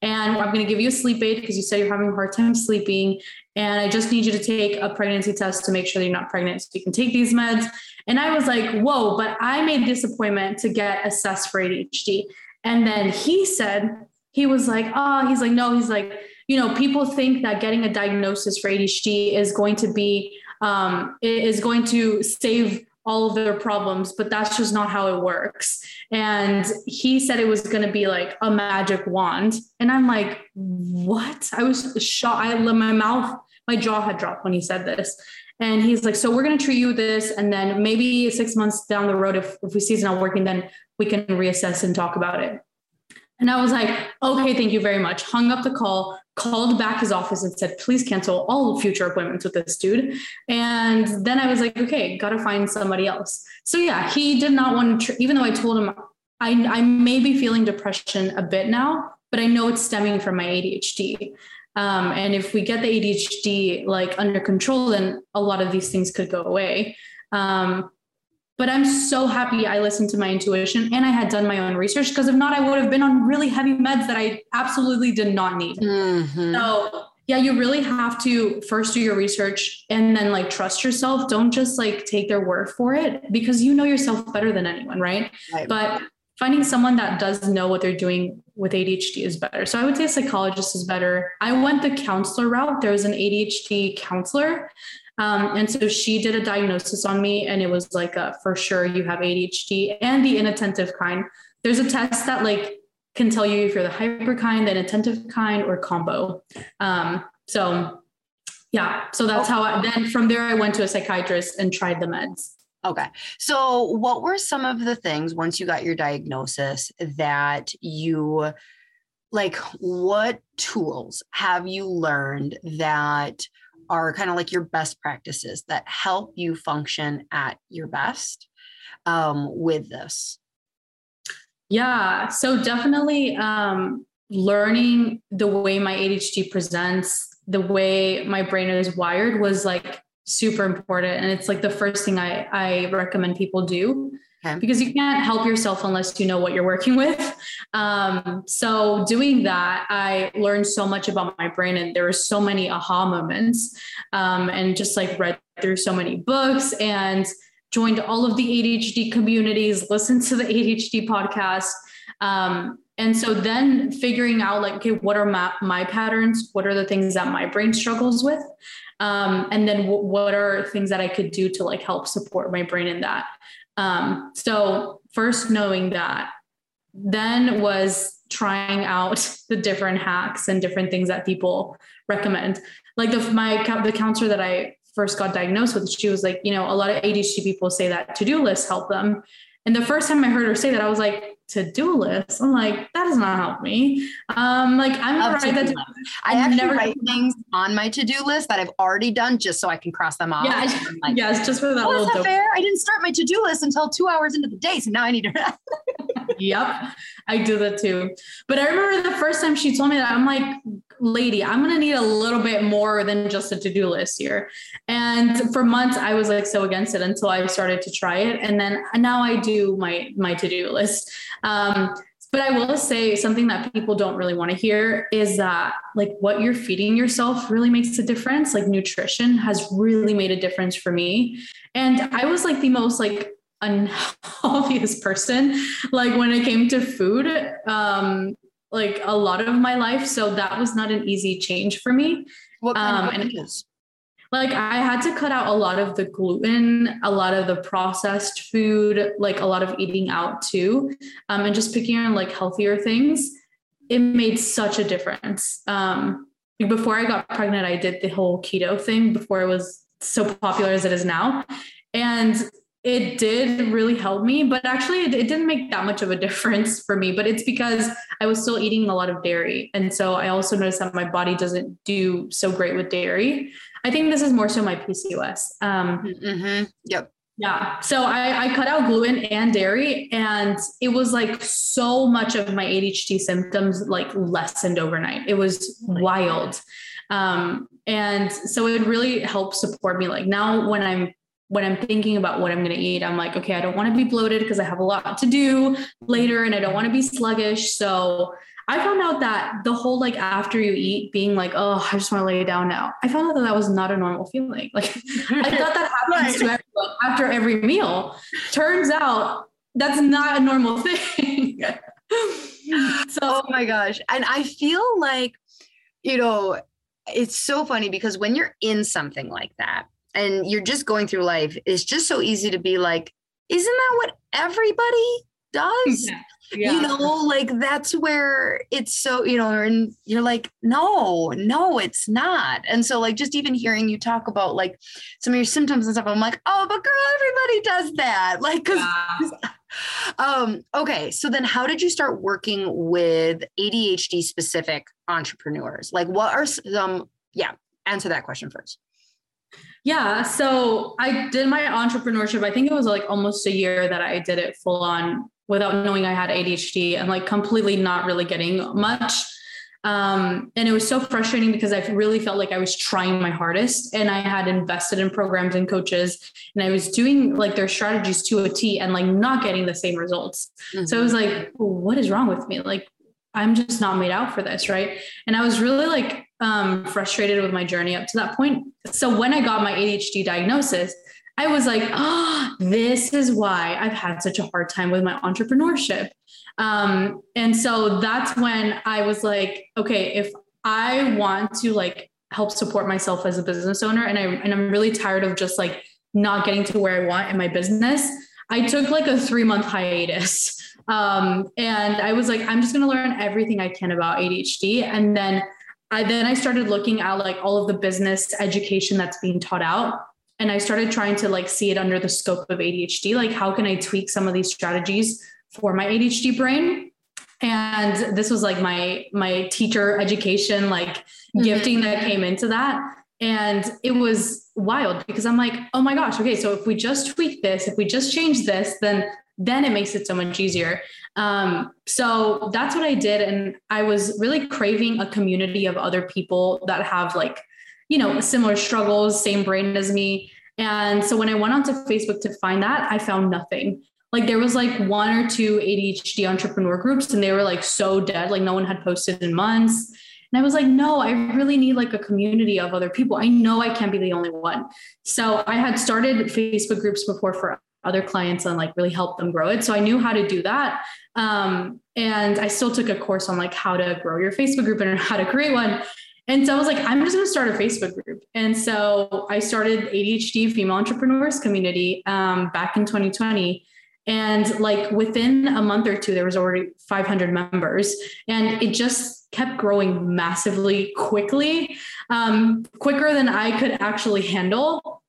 and I'm going to give you a sleep aid because you said you're having a hard time sleeping. and I just need you to take a pregnancy test to make sure that you're not pregnant so you can take these meds. And I was like, whoa, but I made this appointment to get assessed for ADHD. And then he said, he was like, oh, he's like, no, he's like, you know, people think that getting a diagnosis for ADHD is going to be, um, is going to save all of their problems, but that's just not how it works. And he said it was going to be like a magic wand. And I'm like, what? I was shocked. I my mouth, my jaw had dropped when he said this. And he's like, so we're going to treat you with this. And then maybe six months down the road, if, if we see it's not working, then we can reassess and talk about it. And I was like, okay, thank you very much. Hung up the call, called back his office and said, please cancel all future appointments with this dude. And then I was like, okay, got to find somebody else. So yeah, he did not want to, even though I told him I, I may be feeling depression a bit now, but I know it's stemming from my ADHD. Um, and if we get the ADHD like under control, then a lot of these things could go away. Um, but I'm so happy I listened to my intuition and I had done my own research because if not, I would have been on really heavy meds that I absolutely did not need. Mm-hmm. So yeah, you really have to first do your research and then like trust yourself. Don't just like take their word for it because you know yourself better than anyone, right? right. But finding someone that does know what they're doing with ADHD is better. So I would say a psychologist is better. I went the counselor route. There was an ADHD counselor um, and so she did a diagnosis on me, and it was like, a, for sure, you have ADHD and the inattentive kind. There's a test that like can tell you if you're the hyper kind, the inattentive kind, or combo. Um, so yeah, so that's how I then from there I went to a psychiatrist and tried the meds. Okay. So, what were some of the things once you got your diagnosis that you like? What tools have you learned that are kind of like your best practices that help you function at your best um, with this? Yeah, so definitely um, learning the way my ADHD presents, the way my brain is wired was like super important. And it's like the first thing I, I recommend people do okay. because you can't help yourself unless you know what you're working with. Um, so doing that, I learned so much about my brain, and there were so many aha moments, um, and just like read through so many books and joined all of the ADHD communities, listened to the ADHD podcast. Um, and so then figuring out like, okay, what are my, my patterns? What are the things that my brain struggles with? Um, and then w- what are things that I could do to like help support my brain in that? Um, so first knowing that, then was trying out the different hacks and different things that people recommend. Like the my the counselor that I first got diagnosed with, she was like, you know, a lot of ADHD people say that to-do lists help them. And the first time I heard her say that, I was like, to-do list. I'm like, that does not help me. Um, like I'm gonna write that. To- I actually never write things on my to-do list that I've already done just so I can cross them off. Yeah, like, yes, just for that. Oh, that fair? I didn't start my to-do list until two hours into the day, so now I need to. yep, I do that too. But I remember the first time she told me that, I'm like, lady, I'm gonna need a little bit more than just a to-do list here. And for months, I was like so against it until I started to try it, and then now I do my my to-do list. Um, but I will say something that people don't really want to hear is that like what you're feeding yourself really makes a difference. Like nutrition has really made a difference for me. And I was like the most like unhealthiest person like when it came to food um like a lot of my life so that was not an easy change for me what kind um, of changes? like I had to cut out a lot of the gluten, a lot of the processed food, like a lot of eating out too, um, and just picking on like healthier things. It made such a difference. Um, before I got pregnant, I did the whole keto thing before it was so popular as it is now, and it did really help me. But actually, it, it didn't make that much of a difference for me. But it's because I was still eating a lot of dairy, and so I also noticed that my body doesn't do so great with dairy. I think this is more so my PCOS. Um, mm-hmm. Yep. Yeah. So I, I cut out gluten and dairy, and it was like so much of my ADHD symptoms like lessened overnight. It was wild. Um, and so it really helped support me. Like now, when I'm when I'm thinking about what I'm going to eat, I'm like, okay, I don't want to be bloated because I have a lot to do later and I don't want to be sluggish. So I found out that the whole like after you eat being like, oh, I just want to lay down now. I found out that that was not a normal feeling. Like I thought that happens to everyone after every meal. Turns out that's not a normal thing. so oh my gosh. And I feel like, you know, it's so funny because when you're in something like that and you're just going through life, it's just so easy to be like, isn't that what everybody does? Yeah. Yeah. You know, like that's where it's so, you know, and you're like, no, no, it's not. And so, like, just even hearing you talk about like some of your symptoms and stuff, I'm like, oh, but girl, everybody does that. Like, cause, yeah. um, okay. So then how did you start working with ADHD specific entrepreneurs? Like, what are some, yeah, answer that question first. Yeah. So I did my entrepreneurship. I think it was like almost a year that I did it full on without knowing I had ADHD and like completely not really getting much. Um, and it was so frustrating because I really felt like I was trying my hardest and I had invested in programs and coaches and I was doing like their strategies to a T and like not getting the same results. Mm-hmm. So it was like, what is wrong with me? Like, I'm just not made out for this. Right. And I was really like um, frustrated with my journey up to that point. So when I got my ADHD diagnosis, I was like, oh, this is why I've had such a hard time with my entrepreneurship. Um, and so that's when I was like, okay, if I want to like help support myself as a business owner and I and I'm really tired of just like not getting to where I want in my business, I took like a three month hiatus. Um, and I was like, I'm just gonna learn everything I can about ADHD. And then I then I started looking at like all of the business education that's being taught out and i started trying to like see it under the scope of adhd like how can i tweak some of these strategies for my adhd brain and this was like my my teacher education like mm-hmm. gifting that came into that and it was wild because i'm like oh my gosh okay so if we just tweak this if we just change this then then it makes it so much easier um, so that's what i did and i was really craving a community of other people that have like you know, similar struggles, same brain as me. And so when I went onto Facebook to find that, I found nothing. Like there was like one or two ADHD entrepreneur groups and they were like so dead, like no one had posted in months. And I was like, no, I really need like a community of other people. I know I can't be the only one. So I had started Facebook groups before for other clients and like really help them grow it. So I knew how to do that. Um, and I still took a course on like how to grow your Facebook group and how to create one. And so I was like, I'm just going to start a Facebook group. And so I started ADHD Female Entrepreneurs Community um, back in 2020. And like within a month or two, there was already 500 members, and it just kept growing massively quickly, um, quicker than I could actually handle.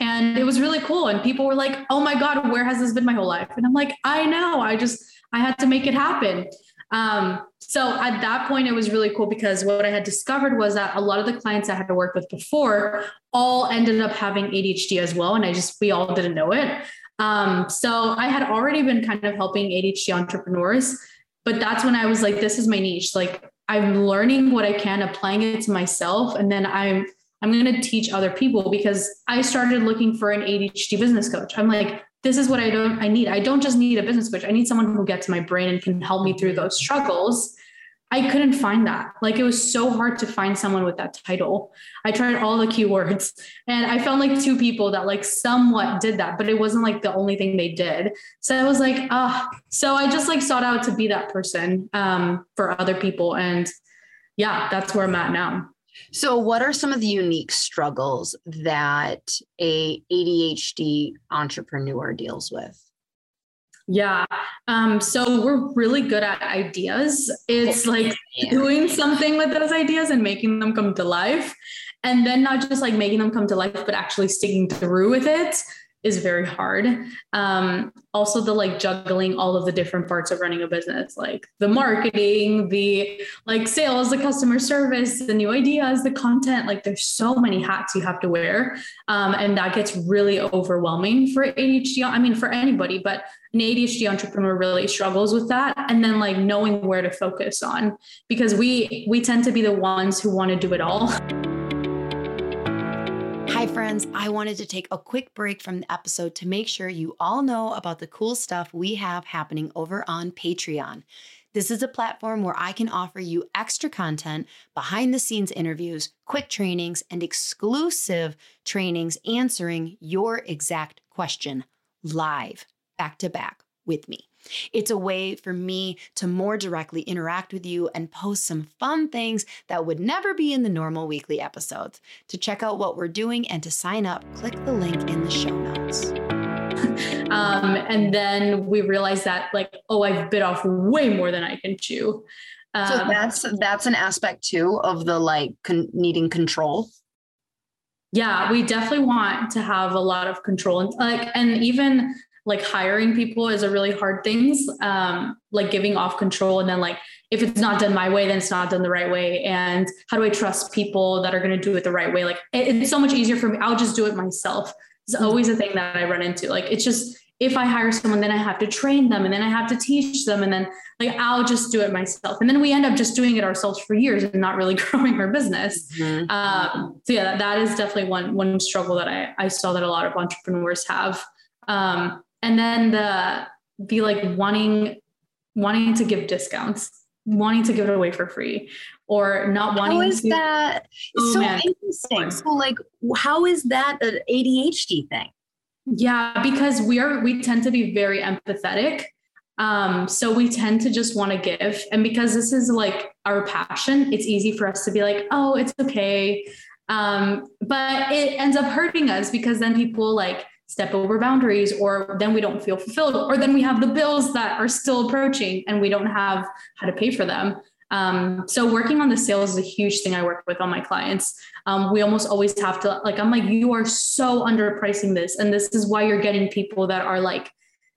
And it was really cool. And people were like, oh my God, where has this been my whole life? And I'm like, I know, I just, I had to make it happen. Um, so at that point, it was really cool because what I had discovered was that a lot of the clients I had worked with before all ended up having ADHD as well. And I just, we all didn't know it. Um, so I had already been kind of helping ADHD entrepreneurs, but that's when I was like, this is my niche. Like I'm learning what I can, applying it to myself. And then I'm, I'm going to teach other people because I started looking for an ADHD business coach. I'm like, this is what I don't I need. I don't just need a business coach. I need someone who gets my brain and can help me through those struggles. I couldn't find that. Like it was so hard to find someone with that title. I tried all the keywords and I found like two people that like somewhat did that, but it wasn't like the only thing they did. So I was like, ah, so I just like sought out to be that person um, for other people. And yeah, that's where I'm at now. So, what are some of the unique struggles that a ADHD entrepreneur deals with? Yeah. Um, so we're really good at ideas. It's like doing something with those ideas and making them come to life. And then not just like making them come to life, but actually sticking through with it is very hard. Um, also, the like juggling all of the different parts of running a business, like the marketing, the like sales, the customer service, the new ideas, the content. Like, there's so many hats you have to wear, um, and that gets really overwhelming for ADHD. I mean, for anybody, but an ADHD entrepreneur really struggles with that. And then like knowing where to focus on, because we we tend to be the ones who want to do it all. Hi, friends. I wanted to take a quick break from the episode to make sure you all know about the cool stuff we have happening over on Patreon. This is a platform where I can offer you extra content, behind the scenes interviews, quick trainings, and exclusive trainings answering your exact question live, back to back with me. It's a way for me to more directly interact with you and post some fun things that would never be in the normal weekly episodes. To check out what we're doing and to sign up, click the link in the show notes. um, and then we realized that, like, oh, I've bit off way more than I can chew. Um, so that's that's an aspect too of the like con- needing control. Yeah, we definitely want to have a lot of control and like, and even like hiring people is a really hard thing. Um, like giving off control and then like if it's not done my way, then it's not done the right way. And how do I trust people that are going to do it the right way? Like it, it's so much easier for me. I'll just do it myself. It's always a thing that I run into. Like it's just if I hire someone, then I have to train them and then I have to teach them. And then like I'll just do it myself. And then we end up just doing it ourselves for years and not really growing our business. Mm-hmm. Um, so yeah, that, that is definitely one one struggle that I, I saw that a lot of entrepreneurs have. Um, and then the be like wanting wanting to give discounts wanting to give it away for free or not wanting how is to, that? Oh, so interesting. So like how is that an adhd thing? Yeah because we are we tend to be very empathetic. Um, so we tend to just want to give. And because this is like our passion it's easy for us to be like oh it's okay. Um, but it ends up hurting us because then people like step over boundaries or then we don't feel fulfilled or then we have the bills that are still approaching and we don't have how to pay for them. Um, so working on the sales is a huge thing i work with on my clients. Um, we almost always have to like i'm like you are so underpricing this and this is why you're getting people that are like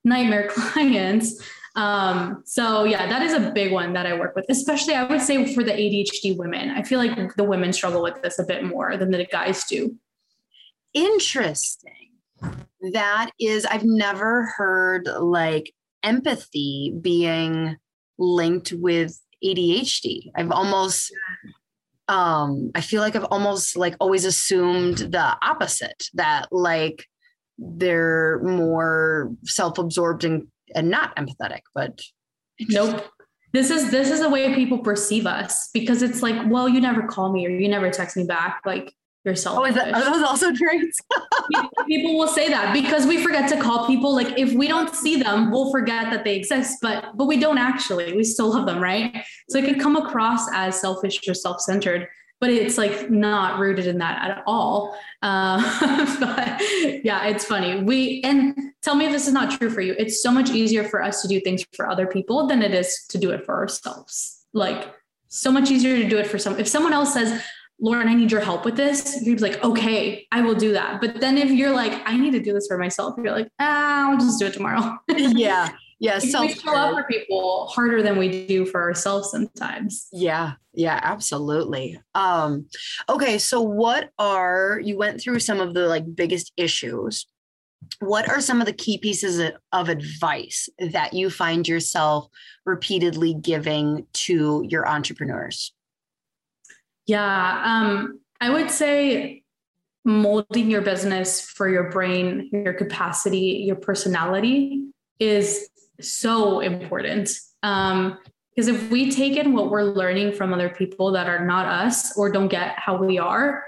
nightmare clients. Um, so yeah that is a big one that i work with especially i would say for the adhd women. I feel like the women struggle with this a bit more than the guys do. Interesting that is i've never heard like empathy being linked with adhd i've almost um i feel like i've almost like always assumed the opposite that like they're more self-absorbed and, and not empathetic but nope. This is this is the way people perceive us because it's like well you never call me or you never text me back like yourself. Oh, is that, are those also traits? people will say that because we forget to call people. Like if we don't see them, we'll forget that they exist, but but we don't actually. We still love them, right? So it can come across as selfish or self-centered, but it's like not rooted in that at all. Uh, but yeah, it's funny. We and tell me if this is not true for you. It's so much easier for us to do things for other people than it is to do it for ourselves. Like so much easier to do it for some. If someone else says, Lauryn, I need your help with this. You'd be like, okay, I will do that. But then if you're like, I need to do this for myself, you're like, ah, I'll just do it tomorrow. yeah. Yeah. So we show up for people harder than we do for ourselves sometimes. Yeah. Yeah, absolutely. Um, okay. So what are you went through some of the like biggest issues? What are some of the key pieces of advice that you find yourself repeatedly giving to your entrepreneurs? Yeah, um, I would say molding your business for your brain, your capacity, your personality is so important. Um, because if we take in what we're learning from other people that are not us or don't get how we are,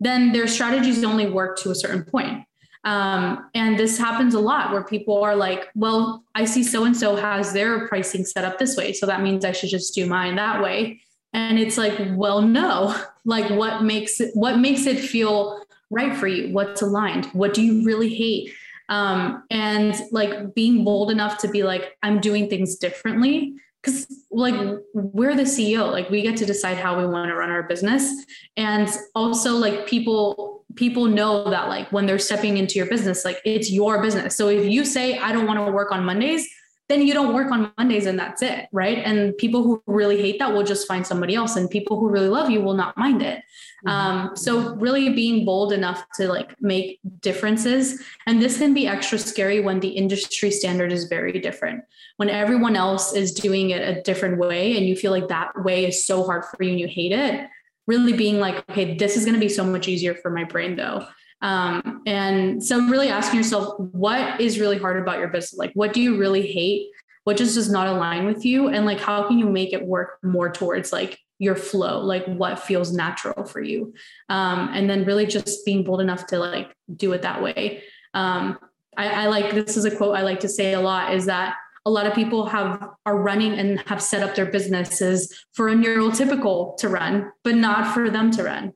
then their strategies only work to a certain point. Um, and this happens a lot where people are like, well, I see so and so has their pricing set up this way. So that means I should just do mine that way and it's like well no like what makes it what makes it feel right for you? What's aligned? What do you really hate? Um, and like being bold enough to be like i'm doing things differently. Because like we're the ceo like we get to decide how we want to run our business. And also like people people know that like when they're stepping into your business like it's your business. So if you say i don't want to work on mondays then you don't work on Mondays and that's it, right? And people who really hate that will just find somebody else, and people who really love you will not mind it. Mm-hmm. Um, so really being bold enough to like make differences, and this can be extra scary when the industry standard is very different. When everyone else is doing it a different way, and you feel like that way is so hard for you and you hate it. Really being like, okay, this is going to be so much easier for my brain though. Um, and so really asking yourself, what is really hard about your business? Like, what do you really hate? What just does not align with you? And like, how can you make it work more towards like your flow, like what feels natural for you? Um, and then really just being bold enough to like do it that way. Um, I, I like, this is a quote I like to say a lot is that a lot of people have are running and have set up their businesses for a neurotypical to run, but not for them to run.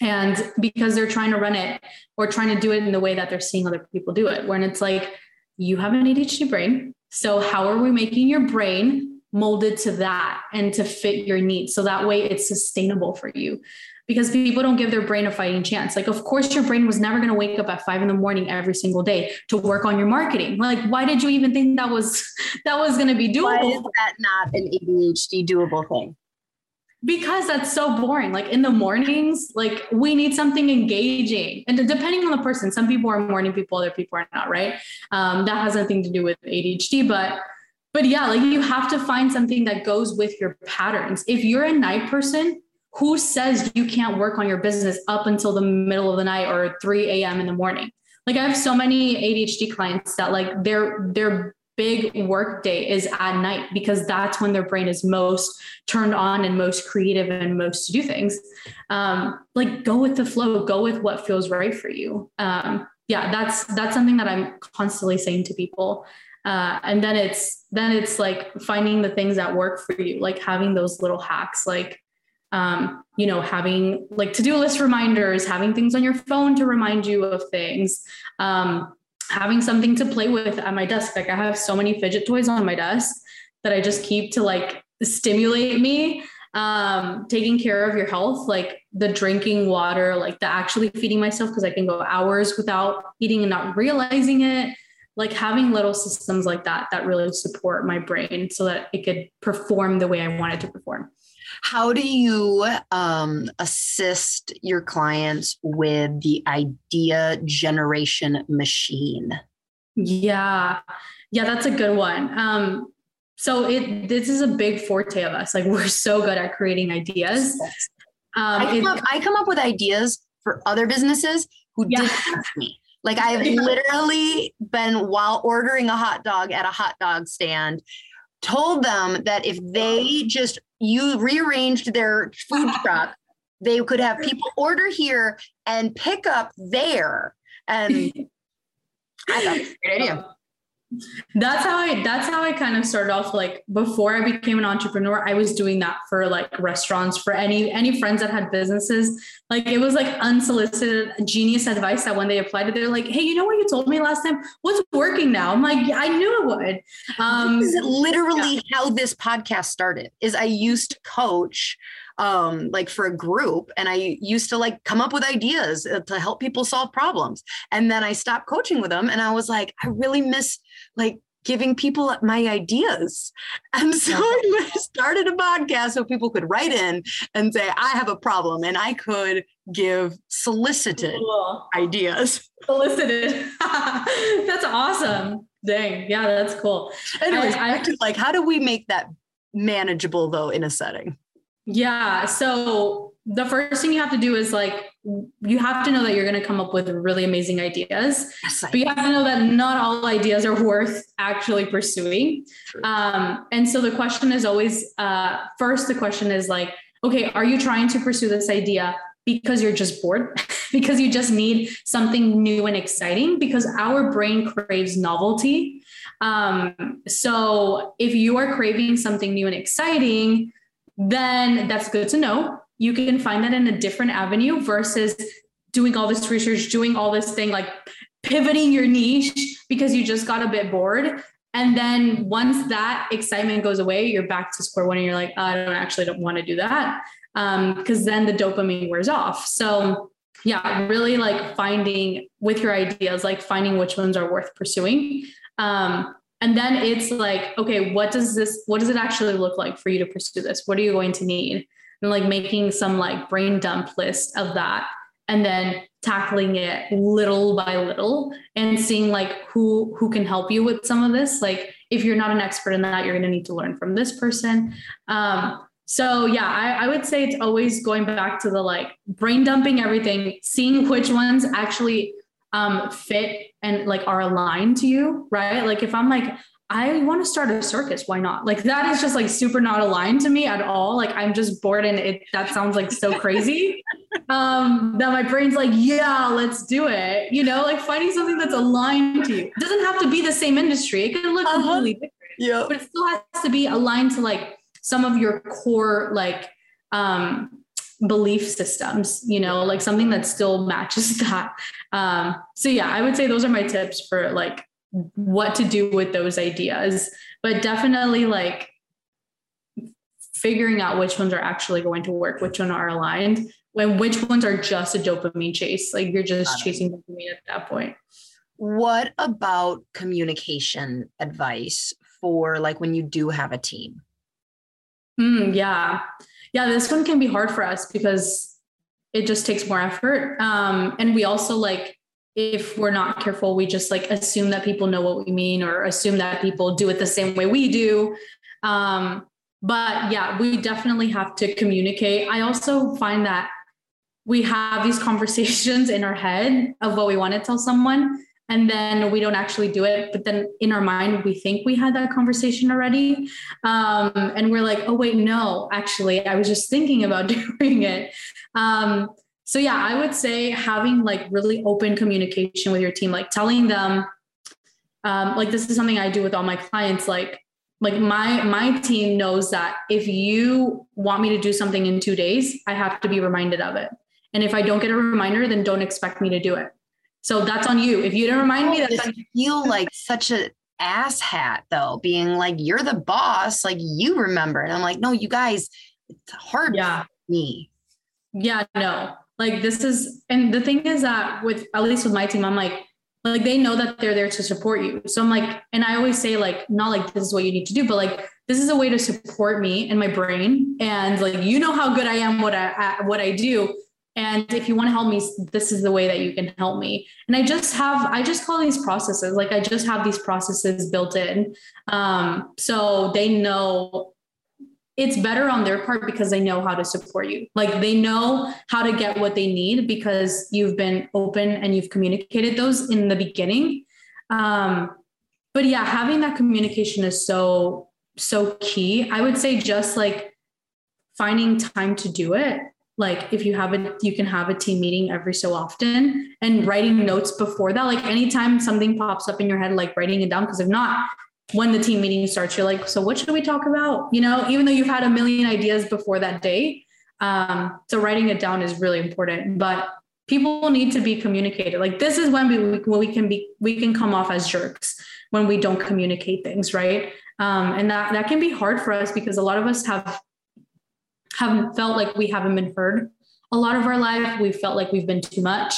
And because they're trying to run it or trying to do it in the way that they're seeing other people do it, when it's like, you have an ADHD brain. So, how are we making your brain molded to that and to fit your needs? So that way it's sustainable for you because people don't give their brain a fighting chance. Like, of course, your brain was never going to wake up at five in the morning every single day to work on your marketing. Like, why did you even think that was that was going to be doable? Why is that not an ADHD doable thing? Because that's so boring. Like in the mornings, like we need something engaging. And depending on the person, some people are morning people, other people are not, right? Um, that has nothing to do with ADHD, but but yeah, like you have to find something that goes with your patterns. If you're a night person, who says you can't work on your business up until the middle of the night or 3 a.m. in the morning? Like I have so many ADHD clients that like their their big work day is at night because that's when their brain is most turned on and most creative and most to do things. Um, like go with the flow, go with what feels right for you. Um, yeah, that's that's something that I'm constantly saying to people. Uh, and then it's then it's like finding the things that work for you, like having those little hacks, like um, you know, having like to-do list reminders, having things on your phone to remind you of things, um, having something to play with at my desk. Like I have so many fidget toys on my desk that I just keep to like stimulate me. Um, taking care of your health, like the drinking water, like the actually feeding myself, because I can go hours without eating and not realizing it. Like having little systems like that that really support my brain so that it could perform the way I want it to perform. How do you um, assist your clients with the idea generation machine? Yeah, yeah, that's a good one. Um, so it this is a big forte of us. Like we're so good at creating ideas. Um, I, come up, I come up with ideas for other businesses who yeah. didn't ask me. Like I've literally been while ordering a hot dog at a hot dog stand, told them that if they just you rearranged their food truck, they could have people order here and pick up there. And I thought it was a great idea that's how i that's how i kind of started off like before i became an entrepreneur i was doing that for like restaurants for any any friends that had businesses. Like it was like unsolicited genius advice that when they applied it they're like hey you know what you told me last time? What's working now? I'm like i knew it would. Um this is literally yeah. how this podcast started is i used to coach um, like for a group. And I used to like come up with ideas uh, to help people solve problems. And then I stopped coaching with them and I was like, I really miss like giving people my ideas. And so I started a podcast so people could write in and say, I have a problem. And I could give solicited cool. ideas. Solicited. that's awesome. Dang. Yeah, that's cool. Anyways, I, I, like, how do we make that manageable though in a setting? Yeah. So the first thing you have to do is like you have to know that you're going to come up with really amazing ideas yes, but you have to know that not all ideas are worth actually pursuing. Um, and so the question is always uh, first the question is like okay are you trying to pursue this idea because you're just bored? Because you just need something new and exciting? Because our brain craves novelty. Um, so if you are craving something new and exciting then that's good to know. You can find that in a different avenue versus doing all this research, doing all this thing, like pivoting your niche because you just got a bit bored. And then once that excitement goes away, you're back to square one and you're like, oh, I don't actually don't want to do that. Because um, then the dopamine wears off. So yeah, really like finding with your ideas, like finding which ones are worth pursuing. Um, and then it's like okay what does this what does it actually look like for you to pursue this? What are you going to need? And like making some like brain dump list of that and then tackling it little by little and seeing like who who can help you with some of this. Like if you're not an expert in that you're going to need to learn from this person. Um, So yeah, I, I, would say it's always going back to the like brain dumping everything, seeing which ones actually um, fit and like are aligned to you, right? Like if I'm like, I want to start a circus, why not? Like that is just like super not aligned to me at all. Like I'm just bored and it that sounds like so crazy. um, that my brain's like, yeah, let's do it. You know, like finding something that's aligned to you. It doesn't have to be the same industry. It can look uh-huh. completely different. Yeah. But it still has to be aligned to like some of your core like um belief systems you know like something that still matches that. Um so yeah i would say those are my tips for like what to do with those ideas but definitely like figuring out which ones are actually going to work which ones are aligned when which ones are just a dopamine chase like you're just chasing dopamine at that point. What about communication advice for like when you do have a team? Mm, yeah. Yeah, this one can be hard for us because it just takes more effort. Um, and we also like, if we're not careful, we just like assume that people know what we mean or assume that people do it the same way we do. Um, but yeah, we definitely have to communicate. I also find that we have these conversations in our head of what we want to tell someone and then we don't actually do it but then in our mind we think we had that conversation already. Um, and we're like oh wait no actually i was just thinking about doing it. Um, so yeah i would say having like really open communication with your team like telling them um, like this is something i do with all my clients like like my my team knows that if you want me to do something in two days i have to be reminded of it. And if i don't get a reminder then don't expect me to do it so that's on you. If you didn't remind me, that's on you. feel like such an ass hat though, being like, you're the boss, like you remember. And I'm like, no, you guys, it's hard yeah. for me. Yeah, no. Like this is and the thing is that with at least with my team, I'm like, like they know that they're there to support you. So I'm like, and I always say, like, not like this is what you need to do, but like this is a way to support me and my brain. And like you know how good I am what I what I do and if you want to help me this is the way that you can help me. And i just have i just call these processes like i just have these processes built in. Um, so they know it's better on their part because they know how to support you. Like they know how to get what they need because you've been open and you've communicated those in the beginning. Um, but yeah having that communication is so so key. I would say just like finding time to do it like if you have a you can have a team meeting every so often and writing notes before that. Like anytime something pops up in your head like writing it down because if not when the team meeting starts you're like so what should we talk about? You know even though you've had a million ideas before that day um, so writing it down is really important but people need to be communicated. Like this is when we when we can be we can come off as jerks when we don't communicate things right? Um, and that that can be hard for us because a lot of us have haven't felt like we haven't been heard a lot of our life. We've felt like we've been too much.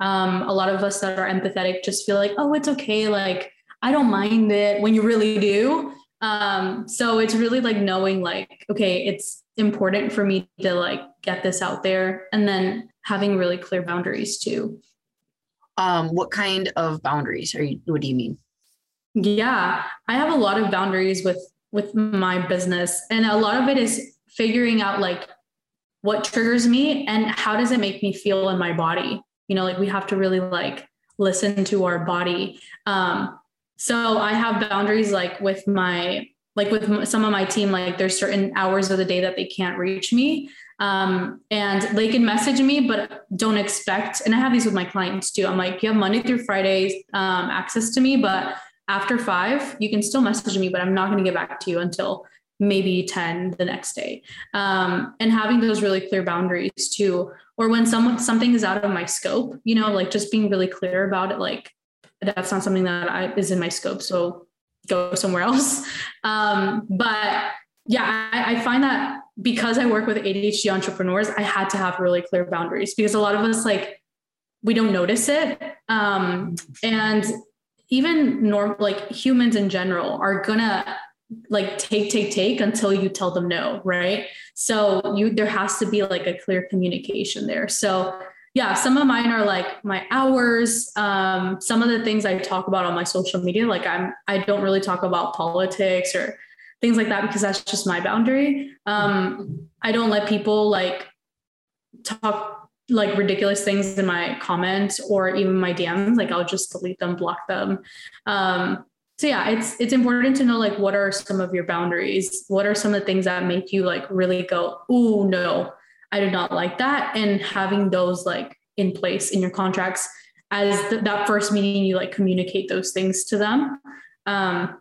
Um, a lot of us that are empathetic just feel like, oh, it's okay. Like, I don't mind it when you really do. Um, so it's really like knowing, like, okay, it's important for me to like get this out there and then having really clear boundaries too. Um, what kind of boundaries are you, what do you mean? Yeah, I have a lot of boundaries with with my business and a lot of it is figuring out like what triggers me and how does it make me feel in my body? You know like we have to really like listen to our body. Um so i have boundaries like with my like with some of my team like there's certain hours of the day that they can't reach me. Um, and they can message me but don't expect and i have these with my clients too. I'm like you have monday through fridays um, access to me but after five you can still message me but i'm not going to get back to you until maybe 10 the next day. Um, and having those really clear boundaries too or when someone something is out of my scope you know like just being really clear about it like that's not something that I, is in my scope so go somewhere else. Um, but yeah I, I find that because i work with adhd entrepreneurs i had to have really clear boundaries because a lot of us like we don't notice it. Um, and even normal like humans in general are gonna like take take take until you tell them no right so you there has to be like a clear communication there so yeah some of mine are like my hours um, some of the things i talk about on my social media like i'm i don't really talk about politics or things like that because that's just my boundary. Um, I don't let people like talk like ridiculous things in my comments or even my DMs. Like I'll just delete them, block them. Um, so yeah, it's it's important to know like what are some of your boundaries? What are some of the things that make you like really go, oh no, I do not like that, and having those like in place in your contracts as th- that first meeting, you like communicate those things to them. Um,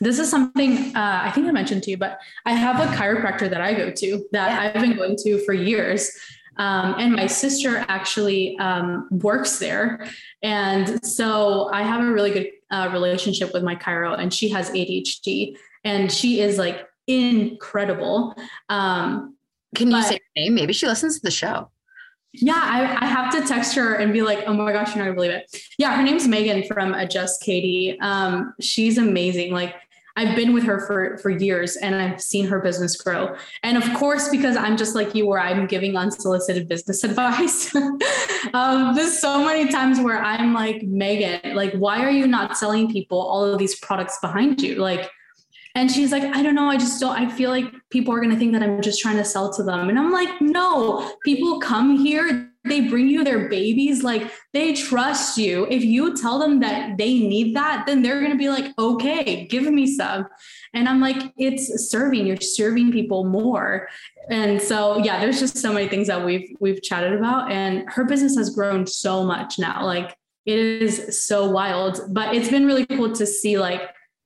this is something uh, I think I mentioned to you, but I have a chiropractor that I go to that yeah. I've been going to for years. Um, and my sister actually um, works there. And so I have a really good uh, relationship with my chiro, and she has ADHD, and she is like incredible. Um, Can you say her name? Maybe she listens to the show. Yeah, I, I, have to text her and be like, oh my gosh, you're not gonna believe it. Yeah, her name's Megan from Adjust Katie. Um, she's amazing. Like I've been with her for for years and I've seen her business grow. And of course, because I'm just like you, where I'm giving unsolicited business advice. um, there's so many times where I'm like, Megan, like, why are you not selling people all of these products behind you? Like, and she's like, I don't know. I just don't, I feel like people are going to think that I'm just trying to sell to them. And I'm like, no, people come here, they bring you their babies. Like they trust you. If you tell them that they need that, then they're going to be like, okay, give me some. And I'm like, it's serving, you're serving people more. And so, yeah, there's just so many things that we've, we've chatted about and her business has grown so much now. Like it is so wild, but it's been really cool to see like,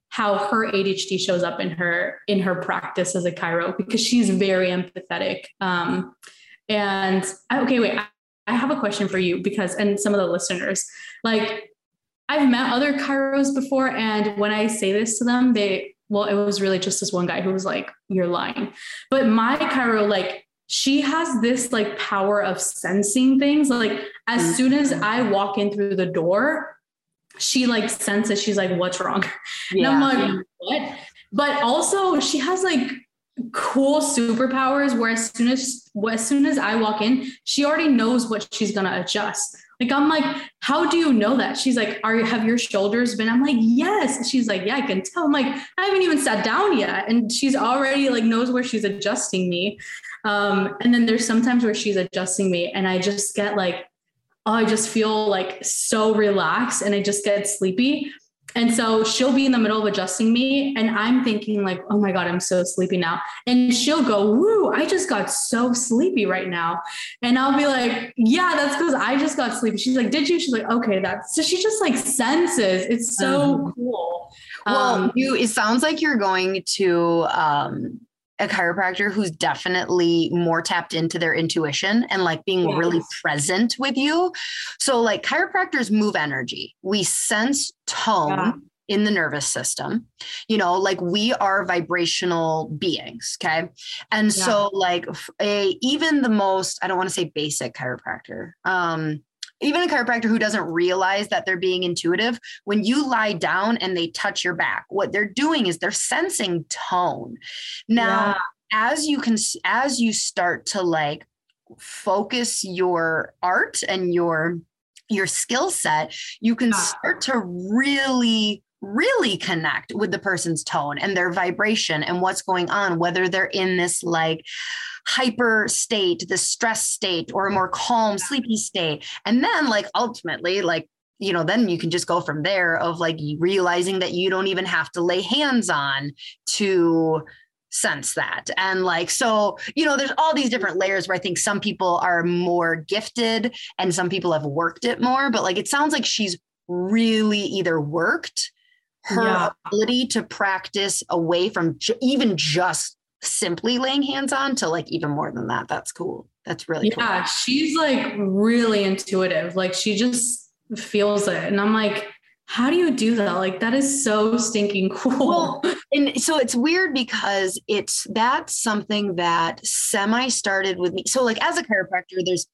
how her ADHD shows up in her in her practice as a chiro because she's very empathetic. Um, and okay, wait, I, have a question for you because and some of the listeners, like I've met other chiros before, and when I say this to them, they well, it was really just this one guy who was like, "You're lying," but my chiro like she has this like power of sensing things like as mm-hmm. soon as i walk in through the door she like senses she's like, what's wrong? Yeah. And I'm like, what? But also she has like cool superpowers where as soon as as soon as I walk in, she already knows what she's gonna adjust. Like I'm like, how do you know that? She's like, are you have your shoulders been? I'm like, yes. She's like, yeah, I can tell. I'm like, I haven't even sat down yet, and she's already like knows where she's adjusting me. Um, and then there's sometimes where she's adjusting me, and I just get like oh, I just feel like so relaxed and I just get sleepy. And so she'll be in the middle of adjusting me, and I'm thinking, like, oh my God, I'm so sleepy now. And she'll go, Woo, I just got so sleepy right now. And I'll be like, Yeah, that's because I just got sleepy. She's like, Did you? She's like, Okay, that's so she just like senses. It's so um, cool. Well, um, you it sounds like you're going to um a chiropractor who's definitely more tapped into their intuition and like being yes. really present with you. So, like, chiropractors move energy. We sense tone. Yeah. In the nervous system, you know, like we are vibrational beings. Okay. And yeah. so, like, a even the most, I don't want to say basic chiropractor, um, even a chiropractor who doesn't realize that they're being intuitive, when you lie down and they touch your back, what they're doing is they're sensing tone. Now, yeah. as you can, as you start to like focus your art and your your skill set, you can start to really really connect with the person's tone and their vibration and what's going on, whether they're in this like hyper state, the stress state, or a more calm, sleepy state. And then, like, ultimately, like, you know, then you can just go from there of like realizing that you don't even have to lay hands on to sense that. And like, so, you know, there's all these different layers where I think some people are more gifted and some people have worked it more. But like, it sounds like she's really either worked her yeah. ability to practice away from j- even just simply laying hands on to like even more than that. That's cool. That's really yeah. Cool. She's like really intuitive. Like she just feels it, and I'm like, how do you do that? Like that is so stinking cool. Well, and so it's weird because it's that's something that semi started with me. So like as a chiropractor, there's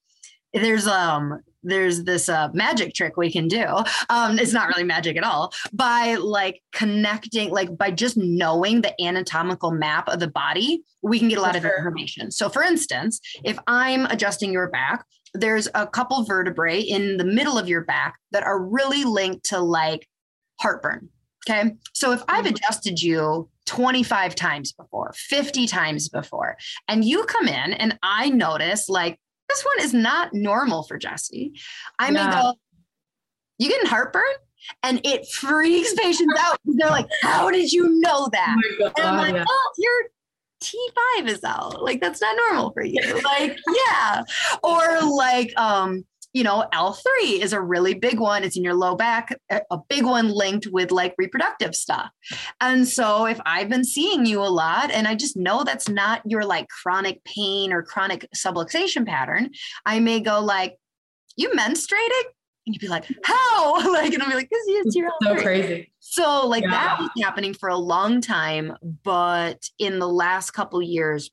there's um there's this uh, magic trick we can do. Um, it's not really magic at all by like connecting, like by just knowing the anatomical map of the body, we can get a lot of information. So, for instance, if I'm adjusting your back, there's a couple vertebrae in the middle of your back that are really linked to like heartburn. Okay. So if I've mm-hmm. adjusted you 25 times before, 50 times before. And you come in and I notice like this one is not normal for Jessi. I yeah. may go, you getting heartburn? And it freaks patients out. They're like, how did you know that? Oh God, and I'm like, yeah. oh, your T5 is out. Like, that's not normal for you. Like, yeah. Or like, um, you know, L3 is a really big one. It's in your low back, a big one linked with like reproductive stuff. And so if I've been seeing you a lot and I just know that's not your like chronic pain or chronic subluxation pattern, I may go like, you menstruating? And you'd be like, how? like, and I'll be like, this is your so crazy. So like yeah. that was happening for a long time, but in the last couple years,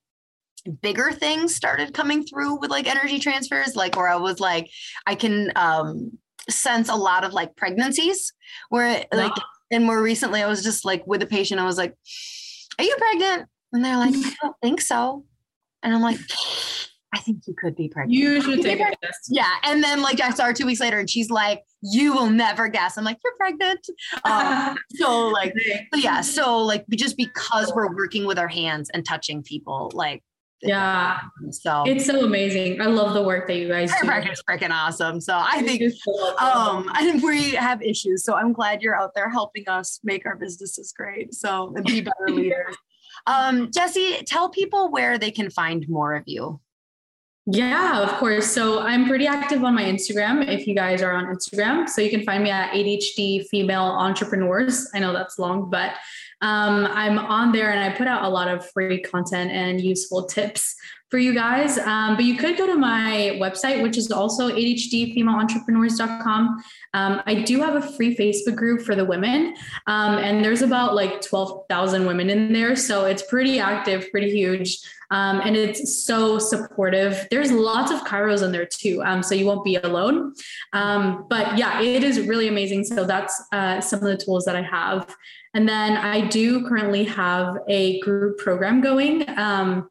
bigger things started coming through with like energy transfers, like where I was like, I can um sense a lot of like pregnancies where like and more recently I was just like with a patient, I was like, Are you pregnant? And they're like, I don't think so. And I'm like, I think you could be pregnant. You should take a test. Yeah. And then like I saw her two weeks later and she's like, you will never guess. I'm like, you're pregnant. Um, so like, yeah. So like just because we're working with our hands and touching people, like yeah. So it's so amazing. I love the work that you guys do. is freaking awesome. So I think um and we have issues. So I'm glad you're out there helping us make our businesses great. So and be better leaders. Um, Jessi, tell people where they can find more of you. Yeah, of course. So I'm pretty active on my Instagram if you guys are on Instagram. So you can find me at ADHD Female Entrepreneurs. I know that's long, but um, I'm on there and I put out a lot of free content and useful tips for you guys. Um, but you could go to my website, which is also ADHDfemaleentrepreneurs.com. Um, I do have a free Facebook group for the women, um, and there's about like 12,000 women in there. So it's pretty active, pretty huge. Um, and it's so supportive. There's lots of chiros in there too, um, so you won't be alone. Um, but yeah, it is really amazing. So that's uh, some of the tools that I have. And then I do currently have a group program going. Um,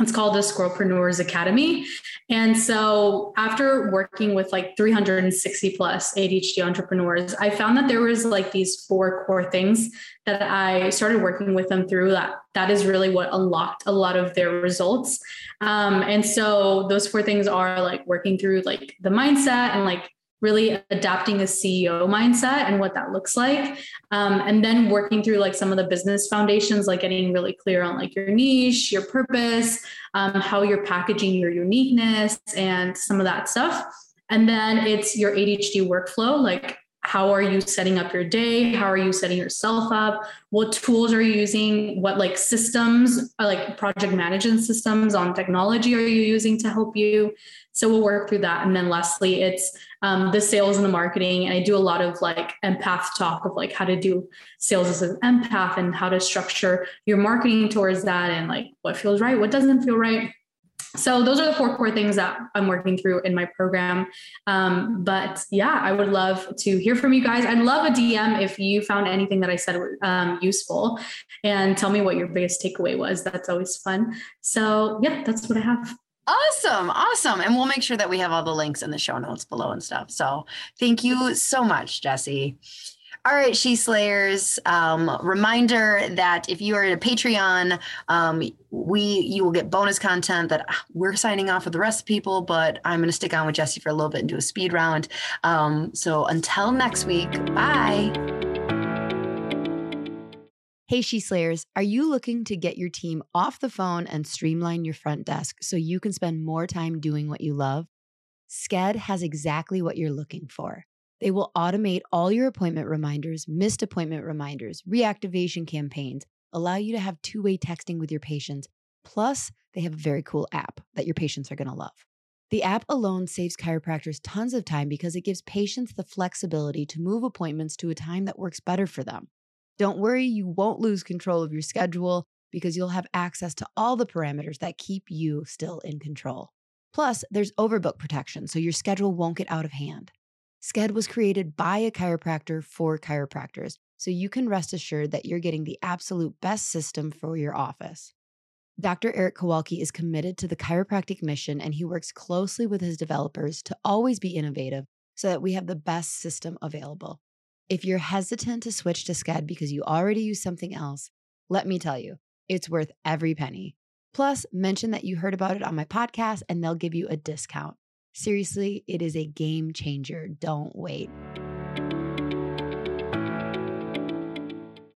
it's called the Squirrelpreneurs Academy. And so after working with like 360 plus ADHD entrepreneurs, I found that there was like these four core things that I started working with them through that that is really what unlocked a lot of their results. Um, and so those four things are like working through like the mindset and like really adapting a CEO mindset and what that looks like. Um, and then working through like some of the business foundations, like getting really clear on like your niche, your purpose, um, how you're packaging your uniqueness and some of that stuff. And then it's your ADHD workflow, like how are you setting up your day? How are you setting yourself up? What tools are you using? What like systems like project management systems on technology are you using to help you? So we'll work through that. And then lastly it's um, the sales and the marketing. And i do a lot of like empath talk of like how to do sales as an empath and how to structure your marketing towards that and like what feels right what doesn't feel right so those are the four core things that i'm working through in my program um, but yeah i would love to hear from you guys i'd love a dm if you found anything that i said um, useful and tell me what your biggest takeaway was that's always fun so yeah that's what i have Awesome. Awesome. And we'll make sure that we have all the links in the show notes below and stuff. So thank you so much, Jessi. All right, She Slayers. Um, reminder that if you are a Patreon, um, we you will get bonus content that we're signing off with the rest of people, but I'm going to stick on with Jessi for a little bit and do a speed round. Um, so until next week, bye. Hey, She Slayers, are you looking to get your team off the phone and streamline your front desk so you can spend more time doing what you love? Sked has exactly what you're looking for. They will automate all your appointment reminders, missed appointment reminders, reactivation campaigns, allow you to have two way texting with your patients. Plus, they have a very cool app that your patients are going to love. The app alone saves chiropractors tons of time because it gives patients the flexibility to move appointments to a time that works better for them. Don't worry, you won't lose control of your schedule because you'll have access to all the parameters that keep you still in control. Plus, there's overbook protection, so your schedule won't get out of hand. Sked was created by a chiropractor for chiropractors, so you can rest assured that you're getting the absolute best system for your office. Dr. Eric Kowalki is committed to the chiropractic mission and he works closely with his developers to always be innovative so that we have the best system available. If you're hesitant to switch to Sked because you already use something else, Let me tell you, it's worth every penny. Plus, mention that you heard about it on my podcast and they'll give you a discount. Seriously, it is a game changer. Don't wait.